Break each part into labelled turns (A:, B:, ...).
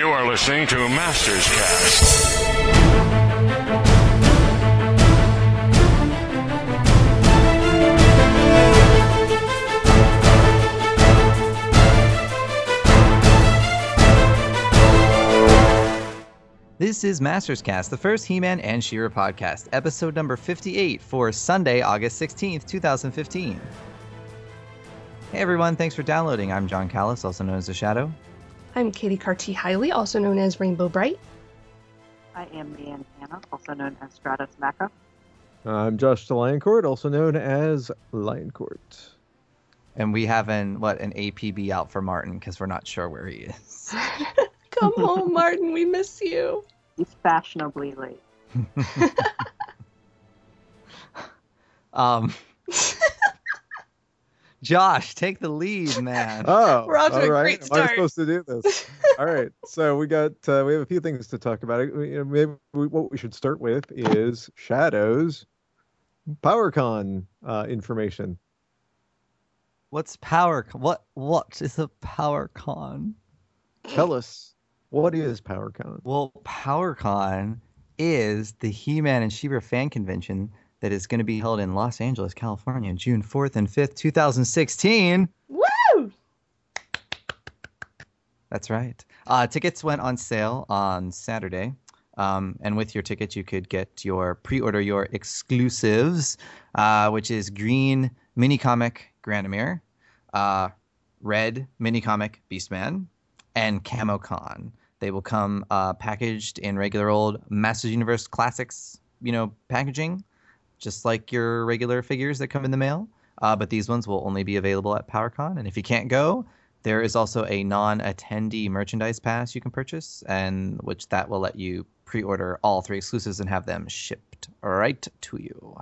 A: You are listening to Masters Cast.
B: This is Masters Cast, the first He-Man and She-Ra podcast, episode number 58 for Sunday, August 16th, 2015. Hey everyone, thanks for downloading. I'm Jon Kallis, also known as The Shadow.
C: I'm Katy Carty Haile, also known as Rainbow Brite.
D: I am Leanne Hannah, also known as Stratus Maca.
E: I'm Josh de Lioncourt, also known as Lioncourt.
B: And we have an what an APB out for Martin because we're not sure where he is.
C: Come home, Martin, we miss you.
D: He's fashionably late.
B: Um Josh, take the lead, man.
E: Oh,
C: We're off to
E: all
C: a
E: right.
C: great
E: Am I
C: start.
E: supposed to do this? all right. So we got uh, we have a few things to talk about. You know, Maybe we, what we should start with is Shadows PowerCon uh, information.
B: What's power what what is a power con?
E: Tell us what is PowerCon?
B: Well, PowerCon is the He-Man and She-Ra fan convention that is going to be held in Los Angeles, California, June 4th and 5th, 2016.
C: Woo!
B: That's right. Uh, tickets went on sale on Saturday. Um, and with your tickets, you could get your pre-order your exclusives, uh, which is green mini comic Granamyr, uh, red mini comic Beastman, and CamoCon. They will come uh, packaged in regular old Masters Universe Classics, you know, packaging, just like your regular figures that come in the mail. Uh, but these ones will only be available at PowerCon. And if you can't go, there is also a non-attendee merchandise pass you can purchase, and which that will let you pre-order all three exclusives and have them shipped right to you.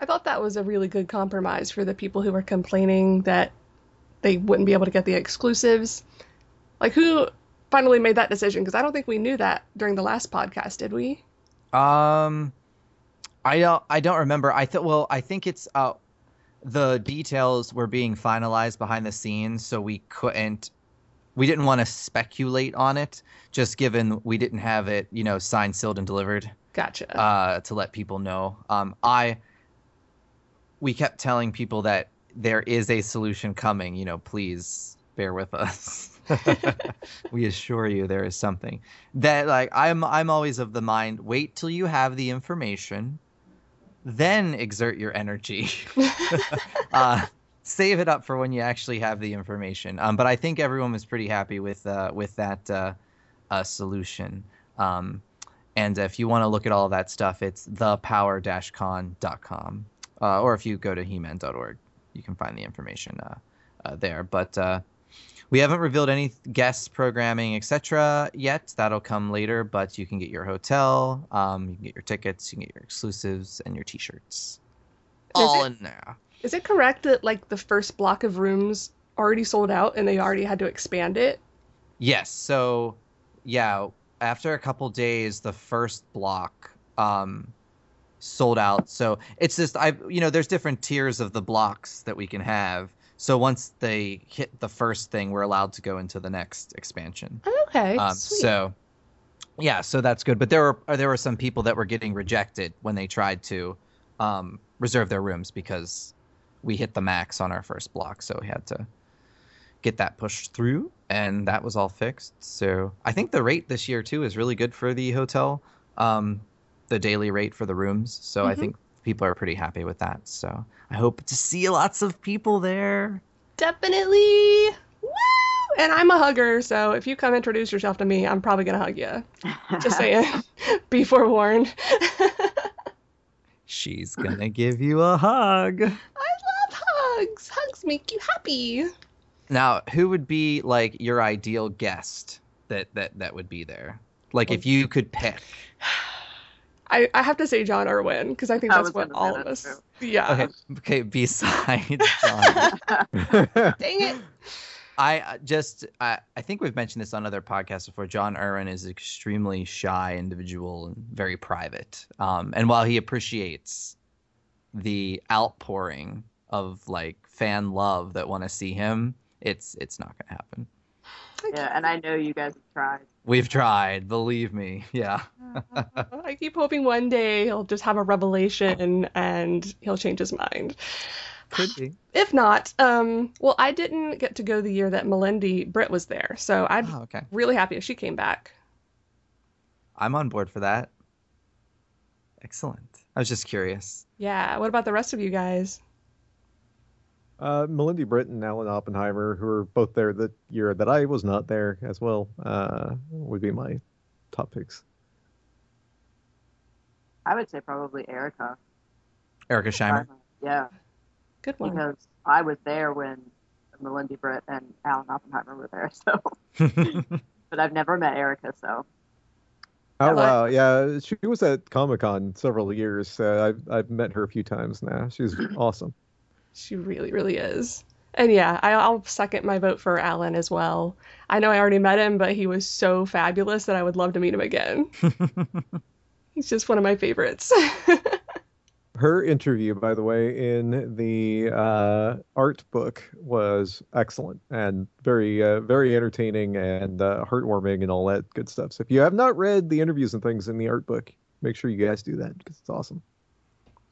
C: I thought that was a really good compromise for the people who were complaining that they wouldn't be able to get the exclusives. Like, who finally made that decision? Because I don't think we knew that during the last podcast, did we?
B: Um, I don't. I don't remember. I thought. Well, I think it's uh, the details were being finalized behind the scenes, so we couldn't. We didn't want to speculate on it, just given we didn't have it, you know, signed, sealed, and delivered.
C: Gotcha.
B: uh, to let people know. Um, I we kept telling people that there is a solution coming. You know, please bear with us. we assure you there is something that like I'm I'm always of the mind wait till you have the information then exert your energy uh, save it up for when you actually have the information um, but I think everyone was pretty happy with uh, with that uh, uh, solution um, and if you want to look at all that stuff, it's thepower-con.com. Uh, or if you go to heman.org, you can find the information uh, uh, there. But uh, we haven't revealed any guest programming, etc. yet. That'll come later, but you can get your hotel, um, you can get your tickets, you can get your exclusives, and your t-shirts. All
C: it-
B: in there.
C: Is it correct that, like, the first block of rooms already sold out and they already had to expand it?
B: Yes. So, yeah, after a couple days, the first block um, sold out. So it's just I, you know, there's different tiers of the blocks that we can have. So once they hit the first thing, we're allowed to go into the next expansion.
C: Okay.
B: Um,
C: sweet.
B: so, yeah, so that's good. But there were uh, there were some people that were getting rejected when they tried to um, reserve their rooms because we hit the max on our first block, so we had to get that pushed through, and that was all fixed. So I think the rate this year too is really good for the hotel, um, the daily rate for the rooms. So I
C: Mhm.
B: think people are pretty happy with that. So I hope to see lots of people there.
C: Definitely. Woo! And I'm a hugger, so if you come introduce yourself to me, I'm probably gonna hug you. Just saying. Be forewarned.
B: She's gonna give you a hug.
C: I love hugs. Hugs make you happy.
B: Now, who would be like your ideal guest that that that would be there? Like if oh. you could pick.
C: I, I have to say John Erwin because I think
D: I
C: that's what all of
D: that's
C: us. Yeah.
B: Okay, okay. Besides John,
C: Dang it.
B: I uh, just I, I think we've mentioned this on other podcasts before. John Erwin is an extremely shy individual and very private. Um, and while he appreciates the outpouring of like fan love that want to see him, it's it's not gonna happen.
D: Yeah, and I know you guys have tried.
B: We've tried, believe me. Yeah.
C: I keep hoping one day he'll just have a revelation and he'll change his mind.
B: Could be.
C: If not, um, well, I didn't get to go the year that Melendy Britt was there, so I'm
B: Oh, okay.
C: really happy if she came back.
B: I'm on board for that. Excellent. I was just curious.
C: Yeah. What about the rest of you guys?
E: Uh, Melendy Britt and Alan Oppenheimer, who were both there the year that I was not there as well, uh, would be my top picks.
D: I would say probably Erica.
B: Erica Scheimer.
D: Yeah,
C: Good one.
D: because I was there when Melinda Britt and Alan Oppenheimer were there. So, but I've never met Erica, so
E: Oh
C: Hello.
E: wow, yeah, she was at Comic Con several years. Uh, I've I've met her a few times now. She's awesome.
C: She really, really is. And yeah, I, I'll second my vote for Alan as well. I know I already met him, but he was so fabulous that I would love to meet him again. He's just one of my favorites.
E: Her interview, by the way, in the uh, art book was excellent and very, uh, very entertaining and uh, heartwarming and all that good stuff. So if you have not read the interviews and things in the art book, make sure you guys do that because it's awesome.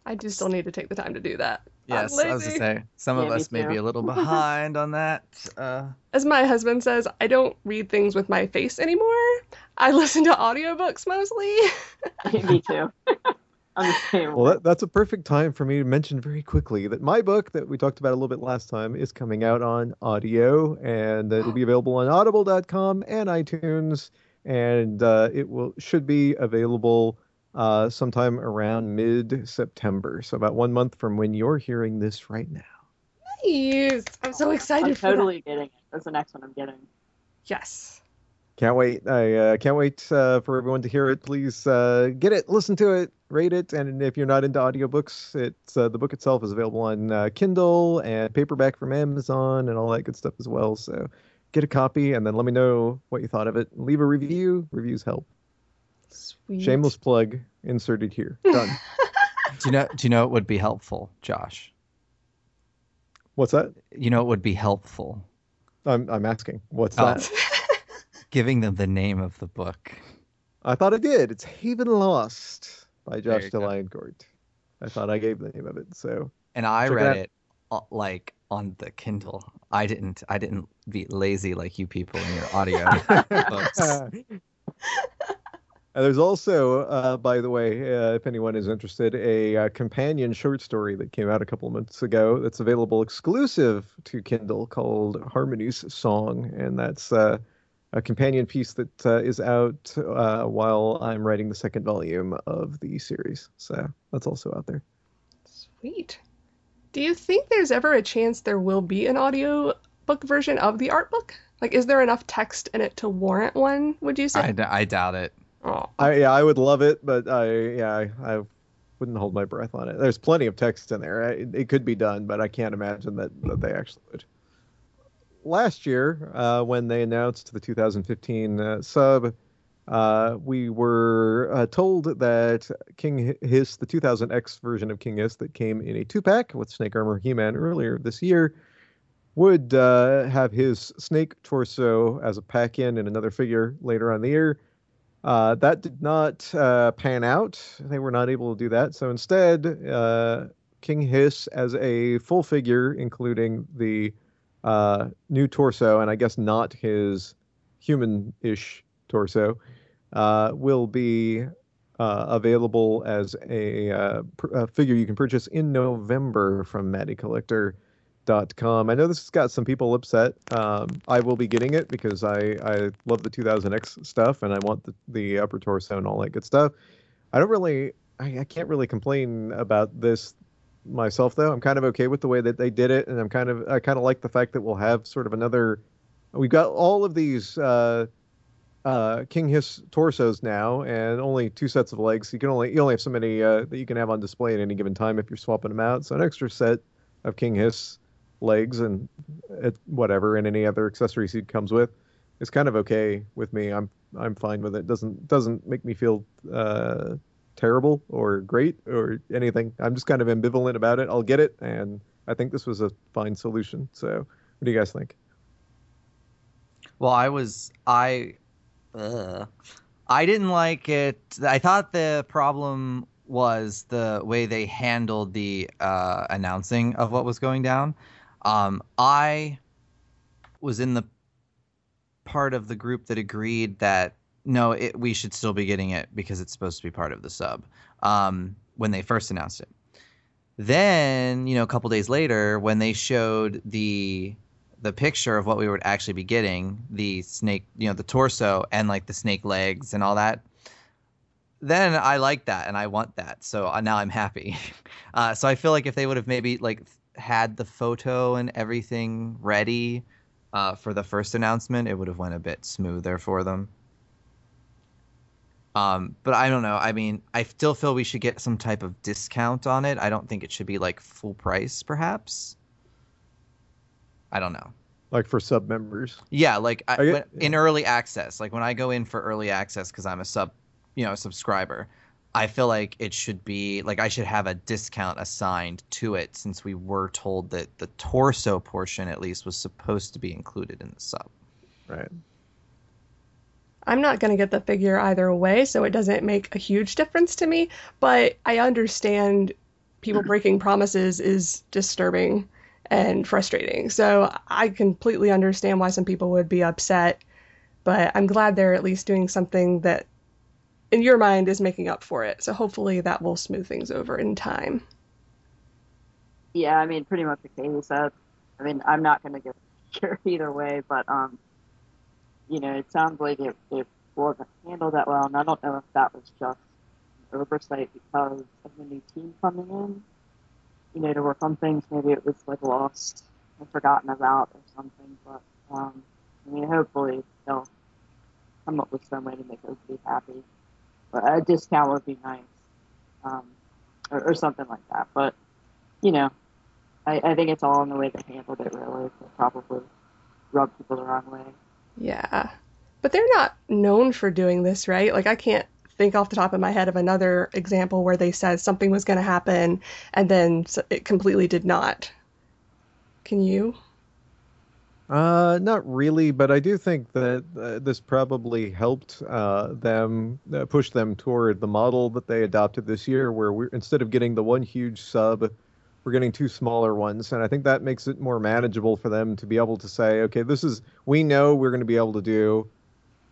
C: I just do still need to take the time to do that. I'm
B: yes, I was gonna say some of
D: Yeah, me
B: us may be a little behind on that. Uh,
C: As my husband says, I don't read things with my face anymore. I listen to audiobooks mostly.
D: me too. I'm the same.
E: Well, that, that's a perfect time for me to mention very quickly that my book that we talked about a little bit last time is coming out on audio and it'll be available on audible.com and iTunes and uh, it will should be available uh, sometime around mid-September. So about one month from when you're hearing this right now.
C: Nice. I'm so excited
D: I'm
C: for that.
D: totally getting it. That's the next one I'm getting.
C: Yes.
E: Can't wait. I uh, can't wait uh, for everyone to hear it. Please uh, get it, listen to it, rate it. And if you're not into audiobooks, it's uh, the book itself is available on uh, Kindle and paperback from Amazon and all that good stuff as well. So get a copy and then let me know what you thought of it. Leave a review. Reviews help.
C: Sweet.
E: Shameless plug inserted here. Done.
B: do you know? Do you know what would be helpful, Josh?
E: What's that?
B: You know it would be helpful?
E: I'm I'm asking. What's
B: Oh.
E: that?
B: Giving them the name of the book.
E: I thought I did. It's Haven Lost by Josh
B: you go.
E: de Lioncourt. I thought I gave the name of it. So
B: and I
E: Check it
B: read it uh, like on the Kindle. I didn't. I didn't be lazy like you people in your audio books.
E: Uh, there's also, uh, by the way, uh, if anyone is interested, a uh, companion short story that came out a couple of months ago that's available exclusive to Kindle called Harmony's Song. And that's uh, a companion piece that uh, is out uh, while I'm writing the second volume of the series. So that's also out there.
C: Sweet. Do you think there's ever a chance there will be an audio book version of the art book? Like, is there enough text in it to warrant one? Would you say?
B: I, d- I doubt it.
E: I yeah, I would love it, but I yeah, I, I wouldn't hold my breath on it. There's plenty of text in there. I, it could be done, but I can't imagine that, that they actually would. Last year, uh, when they announced the 2015 uh, sub, uh, we were uh, told that King Hiss, the 2000X version of King Hiss that came in a two pack with Snake Armor He Man earlier this year, would uh, have his snake torso as a pack in and another figure later on the year. Uh, that did not uh, pan out. They were not able to do that. So instead, uh, King Hiss as a full figure, including the uh, new torso, and I guess not his human-ish torso, uh, will be uh, available as a, pr- a figure you can purchase in November from MattyCollector.com. I know this has got some people upset. Um, I will be getting it because I, I love the 2000X stuff and I want the, the upper torso and all that good stuff. I don't really, I, I can't really complain about this myself though. I'm kind of okay with the way that they did it, and I'm kind of I kind of like the fact that we'll have sort of another. We've got all of these uh, uh, King Hiss torsos now, and only two sets of legs. You can only you only have so many uh, that you can have on display at any given time if you're swapping them out. So an extra set of King Hiss legs and whatever, and any other accessories he comes with is kind of okay with me. I'm I'm fine with it. Doesn't doesn't make me feel uh, terrible or great or anything. I'm just kind of ambivalent about it. I'll get it, and I think this was a fine solution. So, what do you guys think?
B: Well, I was I uh, I didn't like it. I thought the problem was the way they handled the uh, announcing of what was going down. Um, I was in the part of the group that agreed that no, it, we should still be getting it because it's supposed to be part of the sub um, when they first announced it. Then, you know, a couple days later, when they showed the the picture of what we would actually be getting, the snake, you know, the torso and like the snake legs and all that, then I like that and I want that. So uh, now I'm happy. Uh, so I feel like if they would have maybe like had the photo and everything ready uh, for the first announcement, it would have went a bit smoother for them. Um, but I don't know. I mean, I still feel we should get some type of discount on it. I don't think it should be like full price, perhaps. I don't know.
E: Like for sub members.
B: Yeah, like I,
E: I get-
B: in early access, like when I go in for early access because I'm a sub, you know, a subscriber, I feel like it should be like I should have a discount assigned to it since we were told that the torso portion at least was supposed to be included in the sub.
E: Right.
C: I'm not going to get the figure either way, so it doesn't make a huge difference to me. But I understand people breaking promises is disturbing and frustrating. So I completely understand why some people would be upset. But I'm glad they're at least doing something that, in your mind, is making up for it. So hopefully that will smooth things over in time.
D: Yeah, I mean, pretty much the case. Uh, I mean, I'm not going to get sure either way, but um, you know, it sounds like it, it wasn't handled that well, and I don't know if that was just an oversight because of the new team coming in. You know, to work on things. Maybe it was like lost and forgotten about or something. But um, I mean, hopefully they'll come up with some way to make everybody happy. A discount would be nice, um, or, or something like that. But you know, I, I think it's all in the way they handled it, really. It probably rubbed people the wrong way.
C: Yeah. But they're not known for doing this, right? Like, I can't think off the top of my head of another example where they said something was going to happen and then it completely did not. Can you?
E: Uh, not really, but I do think that uh, this probably helped uh, them uh, push them toward the model that they adopted this year, where we instead of getting the one huge sub, we're getting two smaller ones, and I think that makes it more manageable for them to be able to say, okay, this is we know we're going to be able to do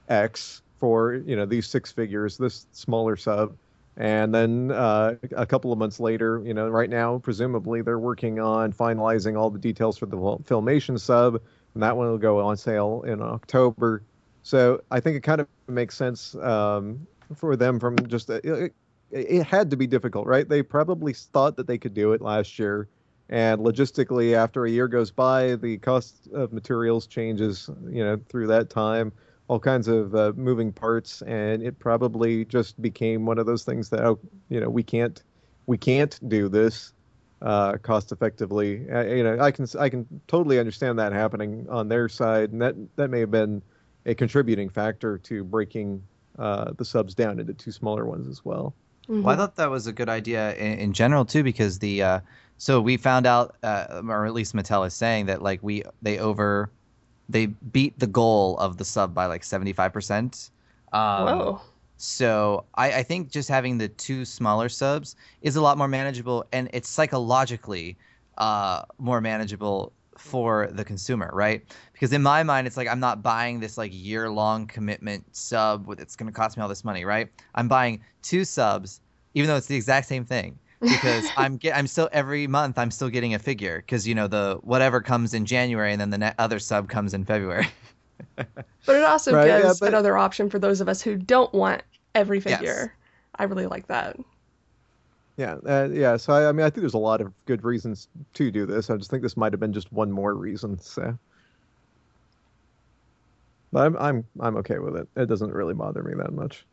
E: X for you know these six figures, this smaller sub, and then uh, a couple of months later, you know, right now presumably they're working on finalizing all the details for the Fil- Filmation sub and that one will go on sale in October. So I think it kind of makes sense um, for them from just uh, it, it had to be difficult, right? They probably thought that they could do it last year, and logistically, after a year goes by, the cost of materials changes, you know, through that time, all kinds of uh, moving parts, and it probably just became one of those things that oh, you know, we can't we can't do this uh, cost effectively. Uh, you know, I can I can totally understand that happening on their side, and that that may have been a contributing factor to breaking uh, the subs down into two smaller ones as well.
B: Well, I thought that was a good idea in, in general too, because the uh, so we found out, uh, or at least Mattel is saying that like we they over they beat the goal of the sub by like seventy five percent. Um,
C: Whoa.
B: So I, I think just having the two smaller subs is a lot more manageable, and it's psychologically uh, more manageable for the consumer, right? Because in my mind, it's like I'm not buying this like year long commitment sub with it's going to cost me all this money, right? I'm buying two subs, even though it's the exact same thing. because I'm get I'm still every month I'm still getting a figure because you know the whatever comes in January and then the ne- other sub comes in February.
C: But it also
E: Right, yeah,
C: gives
E: but-
C: another option for those of us who don't want every
B: Yes.
C: figure. I really like that.
E: Yeah, uh, yeah. So I, I mean, I think there's a lot of good reasons to do this. I just think this might have been just one more reason. So, but I'm I'm I'm okay with it. It doesn't really bother me that much.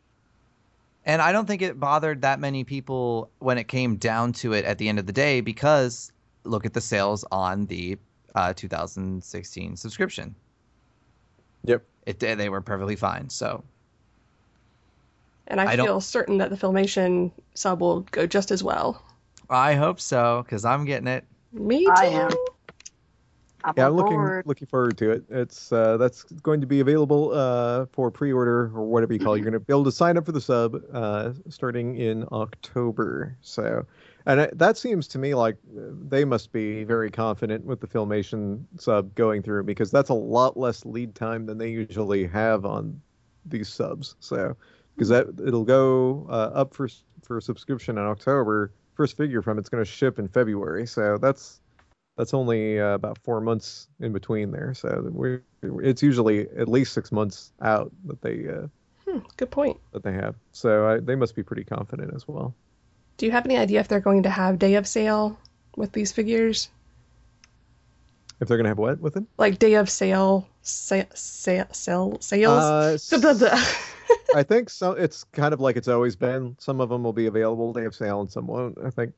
B: And I don't think it bothered that many people when it came down to it at the end of the day because look at the sales on the uh, 2016 subscription.
E: Yep.
B: It they were perfectly fine. So
C: And I,
B: I
C: feel certain that the Filmation sub will go just as well.
B: I hope so because I'm getting it.
C: Me too.
D: I am. I'm
E: Yeah, I'm looking
D: board.
E: looking forward to it. It's uh, that's going to be available uh, for pre-order or whatever you call. it. You're going to be able to sign up for the sub uh, starting in October. So, and I, that seems to me like uh, they must be very confident with the Filmation sub going through because that's a lot less lead time than they usually have on these subs. So, because that it'll go uh, up for for subscription in October. First figure from it's going to ship in February. So that's that's only uh, about four months in between there. So we it's usually at least six months out that they uh,
C: Hmm, good point.
E: that they have. So I, they must be pretty confident as well.
C: Do you have any idea if they're going to have day of sale with these figures?
E: If they're gonna have what with it?
C: Like day of sale, sa- sa- sale sales?
E: Uh. I think so. It's kind of like it's always been. Some of them will be available day of sale, and some won't. I think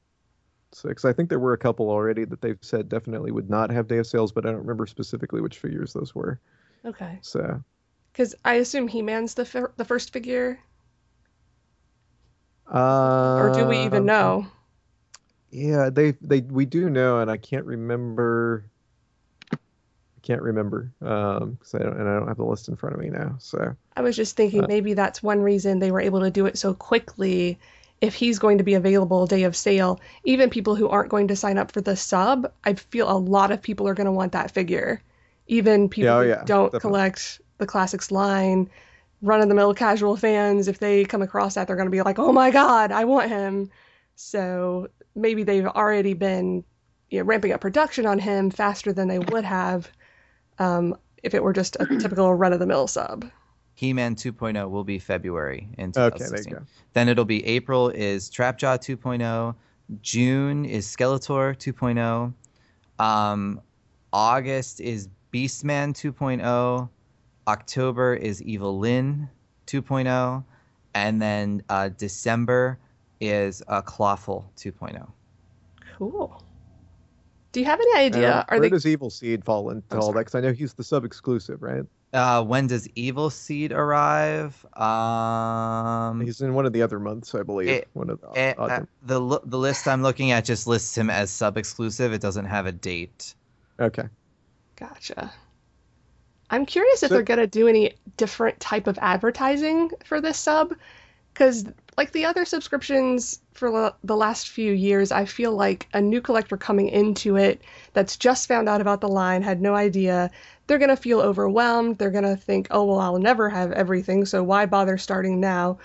E: six. I think there were a couple already that they've said definitely would not have day of sales, but I don't remember specifically which figures those were.
C: okay.
E: So
C: Because I assume He Man's the, fir- the first figure.
E: uh,
C: Or do we even know?
E: Yeah, they they we do know, and I can't remember. Can't remember um, 'cause I don't, and I don't have the list in front of me now. So
C: I was just thinking
E: Uh,
C: maybe that's one reason they were able to do it so quickly. If he's going to be available day of sale, even people who aren't going to sign up for the sub, I feel a lot of people are going to want that figure. Even people
E: Yeah, oh
C: who don't
E: definitely.
C: collect the classics line, run of the mill casual fans, if they come across that, they're going to be like, oh my God, I want him. So maybe they've already been you know, ramping up production on him faster than they would have um, if it were just a typical run of the mill sub.
B: He-Man 2.0 will be February in
E: okay, there
B: 2016.
E: you go.
B: Then it'll be April is Trapjaw 2.0. June is Skeletor 2.0. Um, August is Beastman 2.0. October is Evil Lyn 2.0. And then uh, December is uh, Clawful 2.0.
C: Cool. Do you have any idea?
E: Now,
C: Are
E: where
C: they
E: does Evil Seed fall into
C: I'm
E: all
C: sorry.
E: that? Because I know he's the sub exclusive, right?
B: Uh, when does Evil Seed arrive? Um,
E: He's in one of the other months, I believe.
B: it-
E: one of the odd
B: uh, the the list I'm looking at just lists him as sub exclusive. It doesn't have a date.
E: Okay.
C: Gotcha. I'm curious if
E: So-
C: they're gonna do any different type of advertising for this sub, because like the other subscriptions for the last few years, I feel like a new collector coming into it that's just found out about the line, had no idea, they're gonna feel overwhelmed. They're gonna think, oh well, I'll never have everything, so why bother starting now?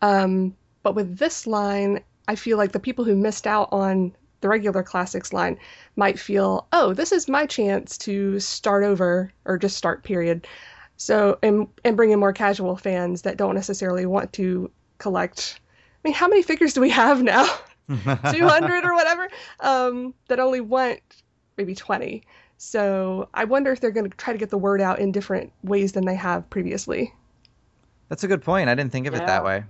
C: Um, but with this line, I feel like the people who missed out on the regular classics line might feel, oh, this is my chance to start over or just start period. So and and bring in more casual fans that don't necessarily want to collect. I mean, how many figures do we have now? 200 or whatever um, that only want maybe 20. So I wonder if they're going to try to get the word out in different ways than they have previously.
B: That's a good point. I didn't think of it that way.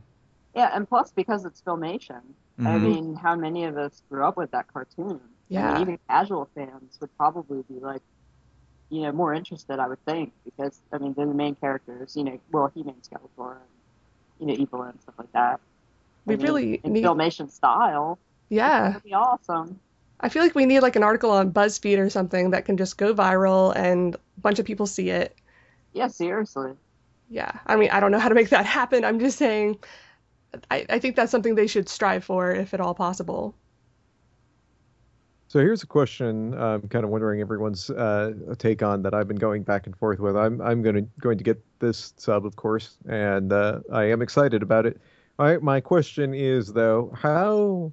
D: Yeah, and plus because it's filmation. I
B: Mhm.
D: mean, how many of us grew up with that cartoon? I
C: Yeah.
D: mean, even casual fans would probably be like, you know, more interested, I would think, because I mean, they're the main characters. You know, well, He-Man, Skeletor, and you know, Evil and stuff like that.
C: We
D: I mean,
C: really
D: in
C: need,
D: filmation style.
C: yeah.
D: That'd be awesome.
C: I feel like we need like an article on BuzzFeed or something that can just go viral and a bunch of people see it.
D: Yeah, seriously.
C: Yeah, I mean, I don't know how to make that happen. I'm just saying, I, I think that's something they should strive for if at all possible.
E: So here's a question I'm kind of wondering everyone's uh, take on that I've been going back and forth with. I'm I'm going to going to get this sub, of course, and uh, I am excited about it. My my question is though, how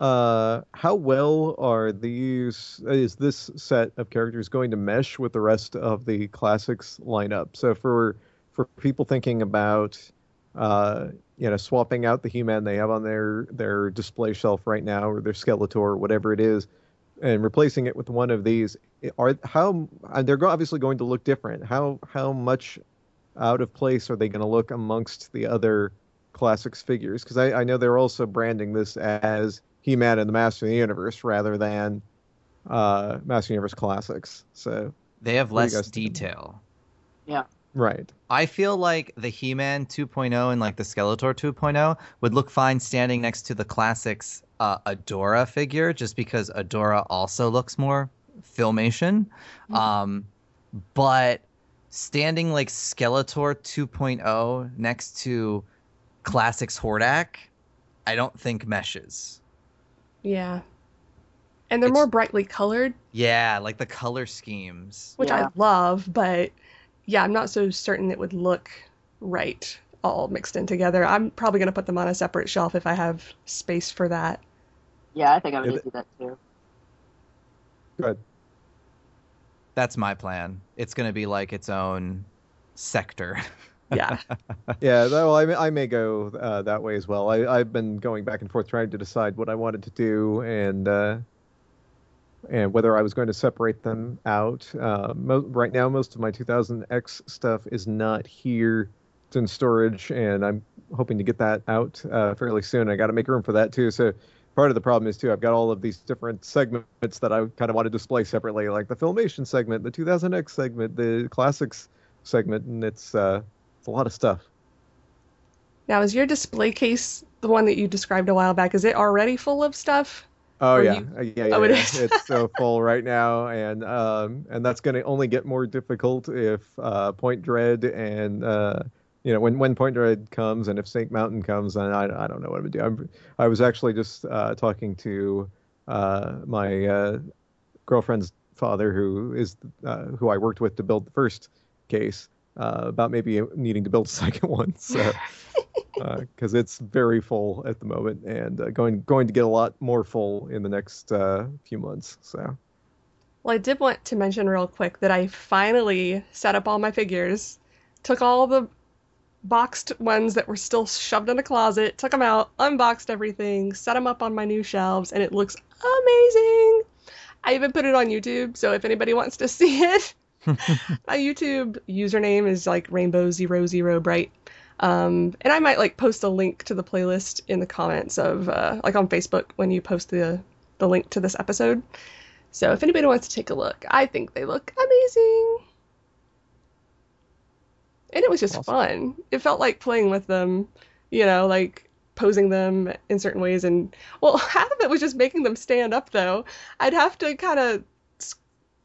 E: uh, how well are these is this set of characters going to mesh with the rest of the classics lineup? So for for people thinking about uh, you know, swapping out the He-Man they have on their their display shelf right now, or their Skeletor, or whatever it is, and replacing it with one of these. Are how and they're obviously going to look different. How how much out of place are they going to look amongst the other classics figures? Because I, I know they're also branding this as He-Man and the Master of the Universe rather than uh, Master of the Universe Classics. So
B: They have
E: What do you
B: less
E: detail. think?
B: detail.
E: right.
B: I feel like the He-Man 2.0 and like the Skeletor 2.0 would look fine standing next to the classics uh, Adora figure, just because Adora also looks more filmation.
C: Mhm.
B: Um, but standing like Skeletor 2.0 next to Classics Hordak, I don't think meshes.
C: Yeah. And they're
B: It's-
C: more brightly colored,
B: Yeah, like the color schemes.
C: which
D: Yeah.
C: I love, but yeah, I'm not so certain it would look right all mixed in together. I'm probably going to put them on a separate shelf if I have space for that.
D: Yeah, I think I'm
E: gonna
D: do that too.
E: Good.
B: That's my plan. It's going to be like its own sector.
C: Yeah.
E: Yeah, well, I may, I may go uh, that way as well. I, I've been going back and forth trying to decide what I wanted to do and uh, and whether I was going to separate them out. Uh, mo- right now, most of my 2000X stuff is not here. It's in storage, and I'm hoping to get that out uh, fairly soon. I got to make room for that too. So part of the problem is too, I've got all of these different segments that I kind of want to display separately, like the Filmation segment, the 2000X segment, the Classics segment, and it's uh, it's a lot of stuff.
C: now, is your display case the one that you described a while back? Is it already full of stuff?
E: Oh yeah,
C: you-
E: Uh, yeah, yeah,
C: Oh, it
E: yeah.
C: is.
E: it's so full right now, and um, and that's going to only get more difficult if uh, Point Dread and uh, you know when when Point Dread comes and if Snake Mountain comes, and I I don't know what I'm gonna do. I'm, I was actually just uh, talking to uh, my uh, girlfriend's father, who is uh, who I worked with to build the first case, uh, about maybe needing to build a second one. So because it's very full at the moment and uh, going going to get a lot more full in the next uh, few months. So
C: Well, I did want to mention real quick that I finally set up all my figures, took all the boxed ones that were still shoved in a closet, took them out, unboxed everything, set them up on my new shelves, and it looks amazing. I even put it on YouTube, so if anybody wants to see it, my YouTube username is like rainbow zero zero bright. Um, and I might like post a link to the playlist in the comments of uh, like on Facebook when you post the the link to this episode. So if anybody wants to take a look, I think they look amazing. And it was just
B: Awesome.
C: fun. It felt like playing with them, you know, like posing them in certain ways. And well, half of it was just making them stand up, though. I'd have to kind of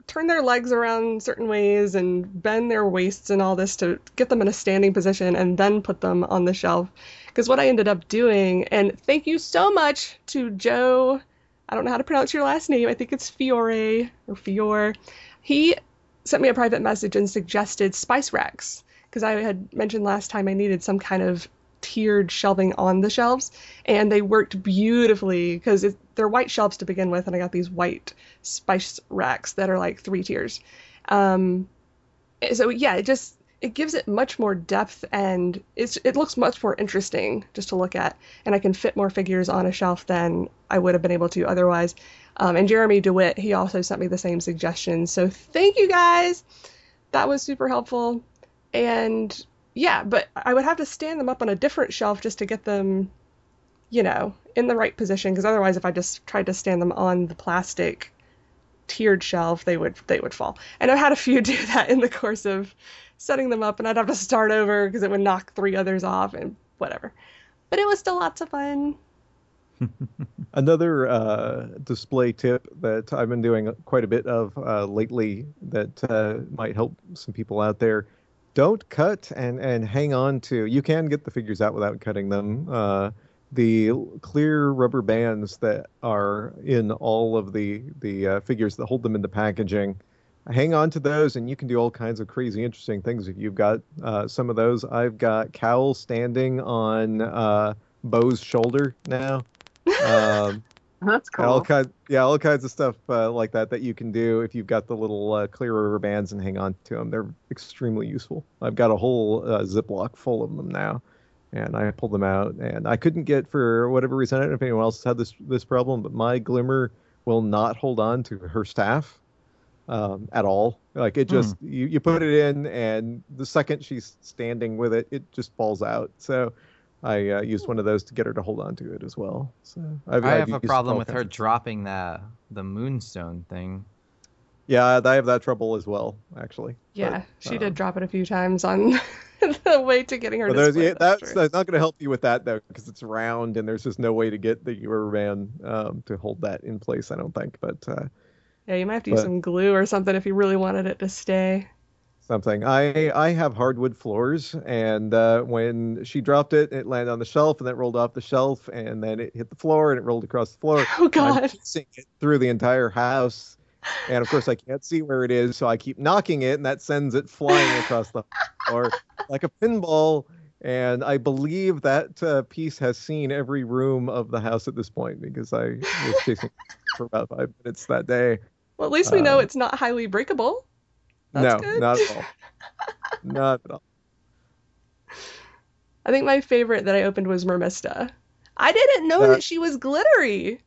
C: turn their legs around certain ways and bend their waists and all this to get them in a standing position and then put them on the shelf. Because what I ended up doing, and thank you so much to Joe I don't know how to pronounce your last name. I think it's Fiore or Fior. He sent me a private message and suggested spice racks because I had mentioned last time I needed some kind of tiered shelving on the shelves, and they worked beautifully because they're white shelves to begin with, and I got these white spice racks that are like three tiers. Um, so yeah, it just it gives it much more depth and it's it looks much more interesting just to look at and I can fit more figures on a shelf than I would have been able to otherwise. Um, and Jeremy DeWitt, he also sent me the same suggestion. So thank you guys. That was super helpful. And yeah, but I would have to stand them up on a different shelf just to get them, you know, in the right position. Because otherwise, if I just tried to stand them on the plastic tiered shelf, they would they would fall. And I've had a few do that in the course of setting them up, and I'd have to start over because it would knock three others off and whatever. But it was still lots of fun.
E: another uh, display tip that I've been doing quite a bit of uh, lately that uh, might help some people out there. Don't cut and, and hang on to. You can get the figures out without cutting them. Uh, the clear rubber bands that are in all of the the uh, figures that hold them in the packaging. Hang on to those, and you can do all kinds of crazy, interesting things if you've got uh, some of those. I've got Kowl standing on uh, Bow's shoulder now. Um,
D: That's
E: and all
D: cool.
E: yeah, all kinds of stuff uh, like that that you can do if you've got the little uh, clear rubber bands and hang on to them. They're extremely useful. I've got a whole uh, Ziploc full of them now, and I pulled them out. And I couldn't get for whatever reason. I don't know if anyone else had this this problem, but my Glimmer will not hold on to her staff um, at all. Like it just you, you put it in, and the second she's standing with it, it just falls out. So. I uh, used one of those to get her to hold on to it as well. So I've,
B: I
E: I've
B: a problem with her dropping the the moonstone thing.
E: Yeah, I have that trouble as well, actually.
C: Yeah,
E: But,
C: she
E: uh,
C: did drop it a few times on the way to getting her
E: But
C: to
E: yeah, that's, that's not going to help you with that though, because it's round and there's just no way to get the rubber band um, to hold that in place. I don't think. But uh,
C: Yeah, you might have to use some glue or something if you really wanted it to stay.
E: Something. I I have hardwood floors, and uh, when she dropped it, it landed on the shelf, and then it rolled off the shelf, and then it hit the floor, and it rolled across the floor.
C: Oh
E: and I'm chasing it through the entire house, and of course I can't see where it is, so I keep knocking it, and that sends it flying across the floor like a pinball. And I believe that uh, piece has seen every room of the house at this point because I was chasing it for about five minutes that day.
C: Well, at least we know
E: Uh,
C: it's not highly breakable. That's
E: no,
C: good.
E: not at all. not at all.
C: I think my favorite that I opened was Mermista. I didn't know
E: That-
C: that she was glittery.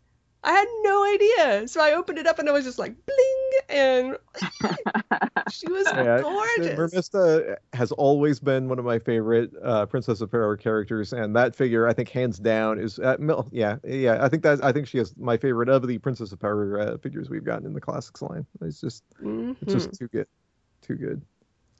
C: I had no idea. So I opened it up and I was just like bling and she was
E: Yeah,
C: gorgeous.
E: Mermista has always been one of my favorite uh, Princess of Power characters, and that figure, I think, hands down, is uh, Mil- yeah, yeah. I think that I think she is my favorite of the Princess of Power uh, figures we've gotten in the classics line. It's just
C: Mhm.
E: it's just too good, too good.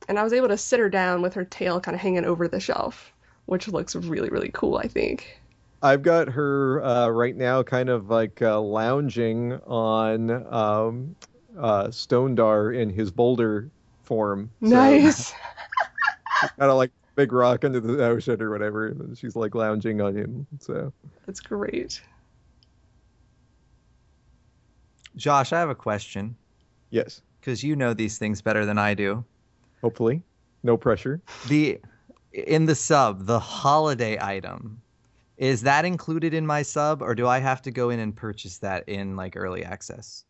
C: And I was able to sit her down with her tail kind of hanging over the shelf, which looks really, really cool, I think.
E: I've got her uh, right now, kind of like uh, lounging on um, uh, Stonedar in his boulder form. So,
C: Nice.
E: kind of like big rock under the ocean or whatever, and she's like lounging on him. So.
C: That's great.
B: Josh, I have a question
E: Yes,
B: because you know these things better than I do.
E: hopefully. No pressure.
B: The in the sub, the holiday item, is that included in my sub, or do I have to go in and purchase that in like early access?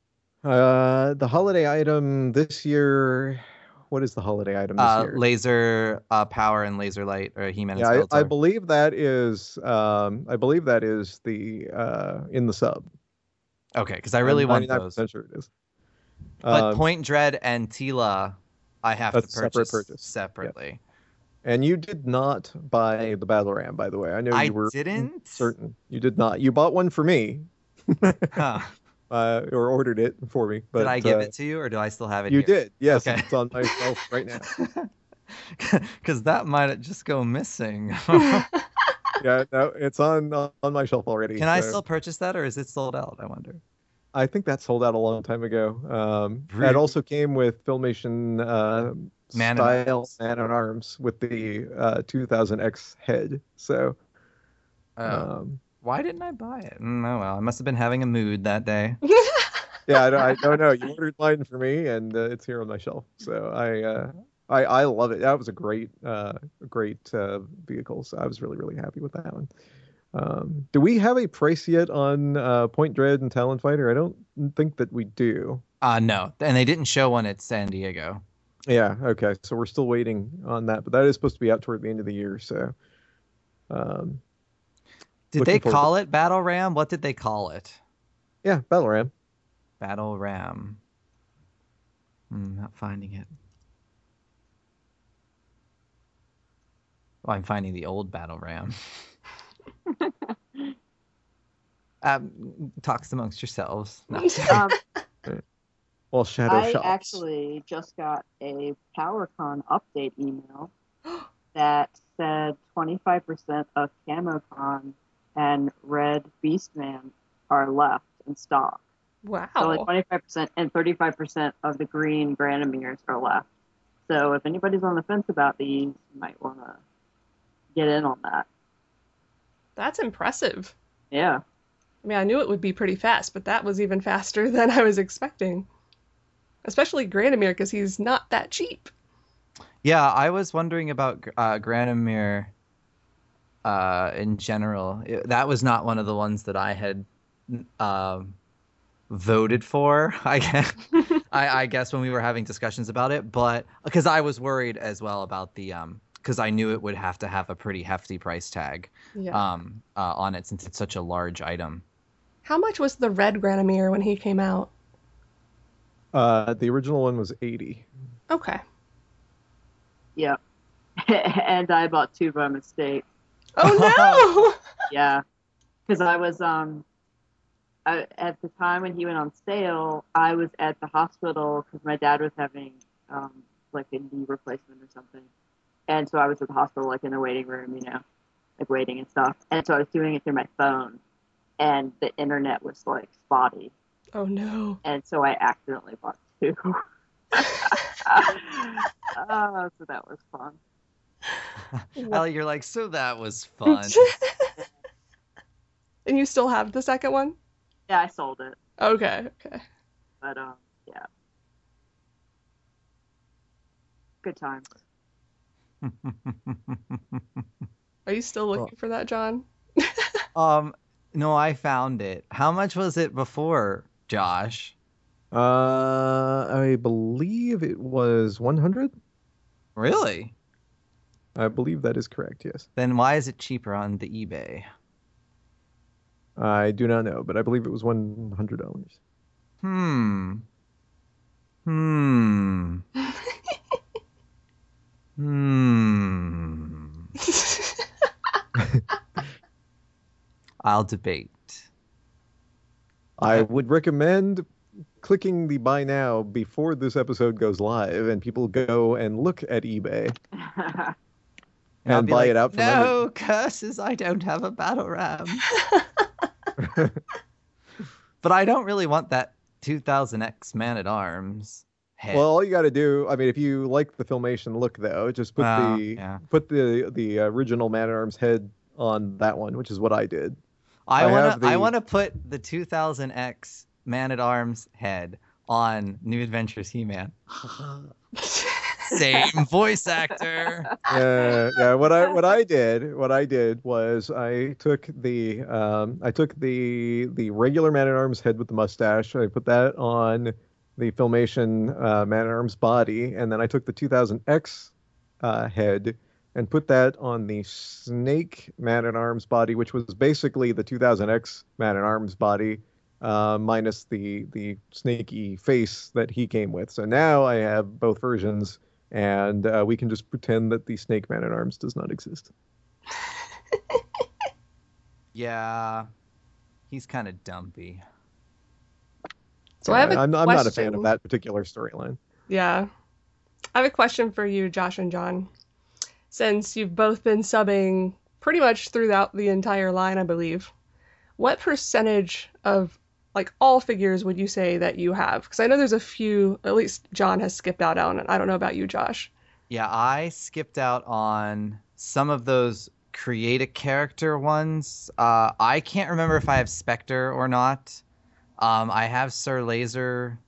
E: Uh, the holiday item this year. What is the holiday item this
B: Uh,
E: year?
B: laser uh, power and laser light, or He-Man
E: yeah, I, I believe that is. Um, I believe that is the uh in the sub.
B: okay, because I really
E: I'm
B: want
E: 99%
B: those.
E: Sure it is.
B: But
E: Um,
B: Point Dread and Tila, I have to
E: a separate
B: purchase,
E: purchase.
B: separately.
E: and you did not buy the battle ram, by the way. I know
B: I
E: you were
B: didn't.
E: certain. You did not. You bought one for me,
B: Huh.
E: uh, or ordered it for me. But
B: did I give
E: uh,
B: it to you, or do I still have it?
E: You
B: here?
E: did. Yes,
B: Okay.
E: it's on my shelf right now.
B: Because that might just go missing.
E: Yeah, no, it's on on my shelf already.
B: Can I still purchase that, or is it sold out? I wonder.
E: I think that sold out a long time ago. Um,
B: Really?
E: That also came with Filmation uh,
B: Man
E: style
B: Arms.
E: Man at Arms with the uh, 2000X head. So,
B: Oh.
E: um,
B: Why didn't I buy it? Mm, oh well, I must have been having a mood that day.
E: yeah, I don't, I don't know. You ordered mine for me, and uh, it's here on my shelf. So I, uh, I, I love it. That was a great, uh, great uh, vehicle. So I was really, really happy with that one. Um, do we have a price yet on uh, Point Dread and Talon Fighter? I don't think that we do.
B: Uh no, and they didn't show one at San Diego.
E: Yeah, okay. So we're still waiting on that, but that is supposed to be out toward the end of the year. So, um,
B: Did they
E: forward to-
B: call it Battle Ram? What did they call it?
E: yeah, Battle Ram.
B: Battle Ram. Hmm, not finding it. Oh, I'm finding the old Battle Ram. um, talks amongst yourselves. No.
D: Um,
E: Well, Shadow
D: I
E: Shops.
D: actually just got a PowerCon update email that said 25% of CamoCon and Red Beastman are left in stock.
C: wow.
D: So like 25% and 35% of the green Granamyrs are left. So if anybody's on the fence about these, you might want to get in on that.
C: That's impressive.
D: Yeah.
C: I mean, I knew it would be pretty fast, but that was even faster than I was expecting. Especially Granamyr, because he's not that cheap.
B: Yeah, I was wondering about uh, Granamyr uh, in general. It- that was not one of the ones that I had um, voted for. I guess, I, I guess when we were having discussions about it, but because I was worried as well about the um, because I knew it would have to have a pretty hefty price tag
C: Yeah.
B: um uh, on it since it's such a large item.
C: How much was the red Granamyr when he came out?
E: Uh, the original one was 80.
C: Okay.
D: Yeah. and I bought two by mistake.
C: Oh no!
D: Yeah, because I was um, I, at the time when he went on sale, I was at the hospital because my dad was having um like a knee replacement or something, and so I was at the hospital like in the waiting room, you know, like waiting and stuff, and so I was doing it through my phone, and the internet was like spotty,
C: Oh no.
D: and so I accidentally bought two. oh, so that was fun.
B: Ellie, you're like, so that was fun.
C: and you still have the second one?
D: Yeah, I sold it,
C: Okay, okay.
D: but um, yeah, good times.
C: Are you still looking
B: Well-
C: for that, John?
B: um, no, I found it. How much was it before, Josh?
E: Uh, I believe it was 100.
B: Really?
E: I believe that is correct. Yes.
B: Then why is it cheaper on the eBay?
E: I do not know, but I believe it was 100 dollars.
B: Hmm. Hmm. Hmm. I'll debate.
E: I would recommend clicking the buy now before this episode goes live, and people go and look at eBay
B: And
E: buy
B: like,
E: it out from
B: No curses! I don't have a battle ram. but I don't really want that 2000X Man at Arms head.
E: Well, all you got to do, I mean, if you like the filmation look, though, just put
B: Well,
E: the
B: yeah.
E: put the the original Man at Arms head on that one, which is what I did.
B: I
E: I
B: want to. I want to put the 2000X Man at Arms head on New Adventures He-Man. Same voice actor.
E: yeah, yeah. What I what I did, what I did was I took the um I took the the regular Man at Arms head with the mustache. I put that on the filmation uh, Man at Arms body, and then I took the 2000X uh, head and put that on the Snake Man at Arms body, which was basically the 2000X Man at Arms body. Uh, minus the the snaky face that he came with. So now I have both versions and uh, we can just pretend that the Snake Man at Arms does not exist.
B: Yeah, he's kind of dumpy.
C: So I have a
E: I'm, I'm not a fan of that particular storyline.
C: Yeah. I have a question for you, Josh and John. Since you've both been subbing pretty much throughout the entire line, I believe, what percentage of like all figures would you say that you have? Because I know there's a few, at least Jon has skipped out on it. I don't know about you, Josh.
B: Yeah, I skipped out on some of those create a character ones. Uh, I can't remember if I have Spectre or not. Um, I have Sir Laser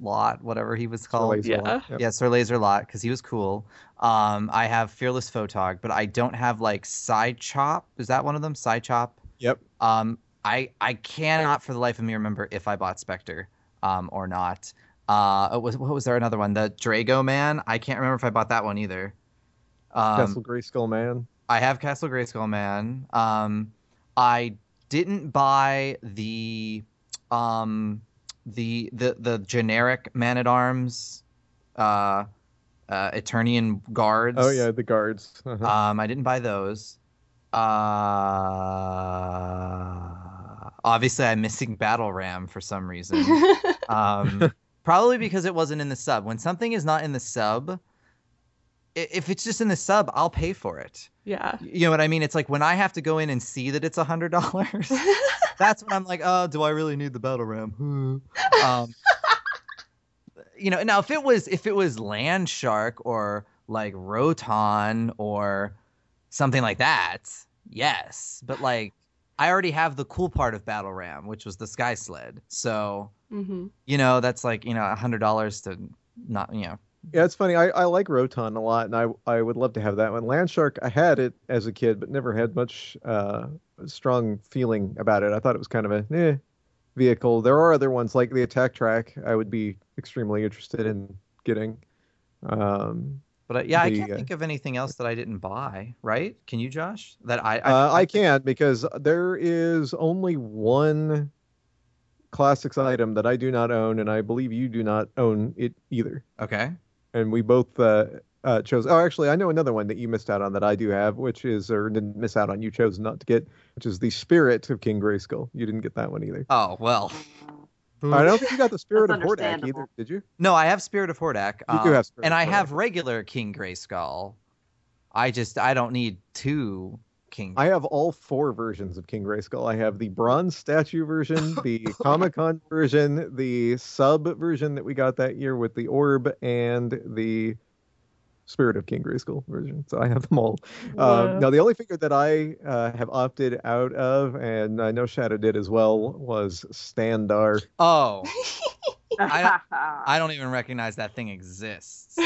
B: Lot, whatever he was called.
E: Laser
C: yeah.
E: Lot, yep.
B: Yeah, Sir Laser Lot, because he was cool. Um, I have Fearless Photog, but I don't have like Side Chop. Is that one of them? Side Chop.
E: Yep.
B: Um, I I cannot for the life of me remember if I bought Spectre, um, or not. Uh, it was what was there another one? The Drago Man. I can't remember if I bought that one either. Um,
E: Castle Grayskull Man.
B: I have Castle Grayskull Man. Um, I didn't buy the um the the the generic Man at Arms, uh, uh, Eternian guards.
E: Oh yeah, the guards. Uh-huh.
B: Um, I didn't buy those. Uh, obviously, I'm missing Battle Ram for some reason. um, probably because it wasn't in the sub. When something is not in the sub, i- if it's just in the sub, I'll pay for it.
C: yeah.
B: You know what I mean? It's like when I have to go in and see that it's a hundred dollars. that's when I'm like, oh, do I really need the battle ram? um, you know, now if it was if it was Land Shark or like Roton or something like that, yes. But like, I already have the cool part of battle ram, which was the Sky Sled. So
C: hmm
B: you know, that's like you know a hundred dollars to not you know.
E: Yeah, it's funny. I, I like Roton a lot, and I I would love to have that one. Landshark, I had it as a kid, but never had much uh, strong feeling about it. I thought it was kind of a eh, vehicle. There are other ones like the Attack Track. I would be extremely interested in getting. Um,
B: But uh, yeah, I can't
E: uh,
B: think of anything else that I didn't buy. Right? Can you, Josh? That I
E: uh, I can't because there is only one classics item that I do not own, and I believe you do not own it either.
B: Okay.
E: And we both uh, uh, chose. Oh, actually, I know another one that you missed out on that I do have, which is or didn't miss out on. You chose not to get, which is the Spirit of King Grayskull. You didn't get that one either.
B: Oh well.
E: I don't think you got the Spirit of Hordak either, did you?
B: No, I have Spirit of Hordak.
E: You do have Spirit
B: and
E: of
B: I
E: Hordak.
B: have regular King Grayskull. I just I don't need two King.
E: I have all four versions of King Grayskull. I have the bronze statue version, the Comic Con version, the sub version that we got that year with the orb, and the Spirit of King Grayskull version. So I have them all.
C: Wow.
E: Um, now, the only figure that I uh, have opted out of, and I know Shadow did as well, was Standor.
B: oh, I I don't even recognize that thing exists.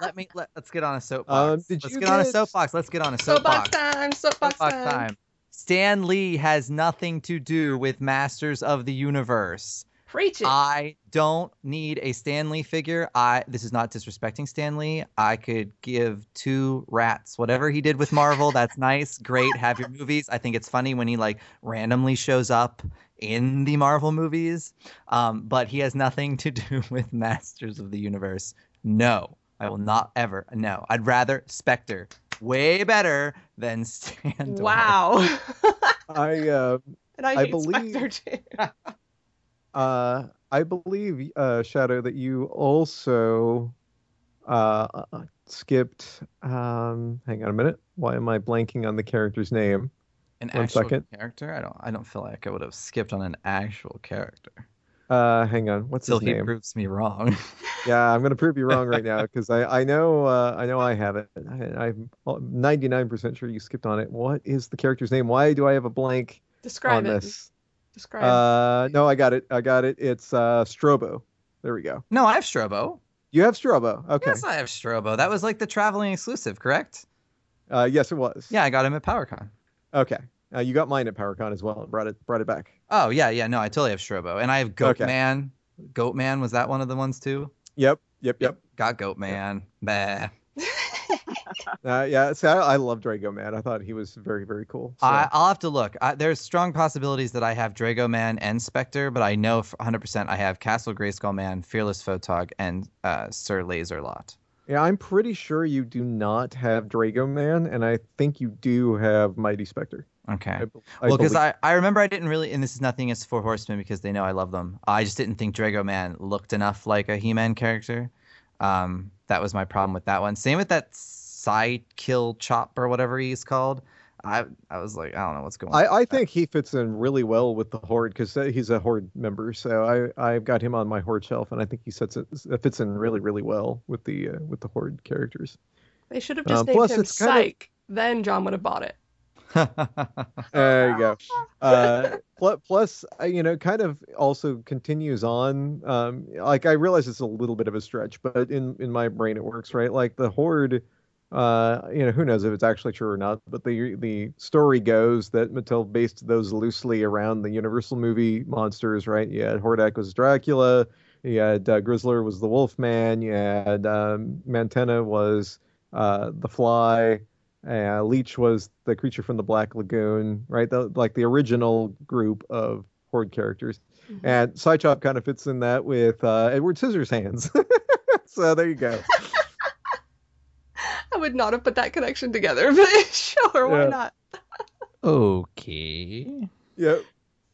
B: Let me let, let's get on a soapbox.
E: Um, did
B: let's
E: you
B: get on a
E: get-
B: soapbox. Let's get on a
C: soapbox
B: soapbox.
C: time. Soapbox,
B: Soapbox
C: time.
B: time. Stan Lee has nothing to do with Masters of the Universe.
C: Preach it.
B: I don't need a Stan Lee figure. I this is not disrespecting Stan Lee. I could give two rats. Whatever he did with Marvel, that's nice. Great. Have your movies. I think it's funny when he like randomly shows up in the Marvel movies. Um, but he has nothing to do with Masters of the Universe. No. I will not ever. No. I'd rather Spectre. Way better than Stan.
C: wow.
E: I uh,
C: and I,
E: I
C: hate
E: believe-
C: Spectre too.
E: Uh, I believe uh, Shadow that you also uh, skipped. Um, hang on a minute. Why am I blanking on the character's name?
B: An
E: One
B: actual
E: second.
B: character? I don't I don't feel like I would have skipped on an actual character.
E: Uh, hang on. What's
B: Till
E: his
B: he proves me wrong.
E: Yeah, I'm gonna prove you wrong right now because I I know uh, I know I have it. I, I'm 99% sure you skipped on it. What is the character's name? Why do I have a blank
C: Describe
E: on
C: it.
E: this?
C: Describe.
E: Uh, no, I got it. I got it. It's uh Strobo. There we go.
B: no, I have Strobo.
E: You have Strobo. Okay.
B: Yes, I have Strobo. That was like the traveling exclusive, correct?
E: Uh, yes, it was.
B: Yeah, I got him at PowerCon.
E: Okay. Uh, you got mine at PowerCon as well and brought it brought it back.
B: Oh yeah, yeah. No, I totally have Strobo, and I have Goat
E: Okay.
B: Man. Goat Man was that one of the ones too?
E: Yep. Yep. Yep.
B: Got Goat Man. Bah.
E: Uh, yeah. See, I, I love Drago Man. I thought he was very very cool. So,
B: I, I'll have to look. I, there's strong possibilities that I have Drago Man and Spectre, but I know for 100% I have Castle Grayskull Man, Fearless Photog, and uh, Sir Laserlot.
E: yeah, I'm pretty sure you do not have Drago Man, and I think you do have Mighty Spectre.
B: Okay.
E: I, I
B: well, because. I, I remember I didn't really, and this is nothing against Four Horsemen because they know I love them. I just didn't think Drago Man looked enough like a He-Man character. Um, that was my problem with that one. Same with that side kill chop or whatever he's called. I I was like, I don't know what's going. on.
E: I, I think he fits in really well with the horde because he's a horde member. So I I've got him on my horde shelf, and I think he sets it fits in really really well with the uh, with the horde characters.
C: they should have
E: uh,
C: just named
E: plus
C: him
E: it's kind of-
C: Then Jon would have bought it.
E: There you go. Uh, plus, plus, uh, you know, kind of also continues on. Um, like I realize it's a little bit of a stretch, but in in my brain it works, right? Like the horde. Uh, you know, who knows if it's actually true or not? But the the story goes that Mattel based those loosely around the Universal movie monsters, right? You had Hordak was Dracula, you had uh, Grizzlor was the Wolfman, you had um, Mantenna was uh, the Fly, uh, Leech was the creature from the Black Lagoon, right? The, like the original group of Horde characters.
C: Mhm.
E: And Sidechop kind of fits in that with uh, Edward Scissorhands. so there you go.
C: I would not have put that connection together, but sure, why
E: Yeah.
C: not?
B: okay.
E: Yep.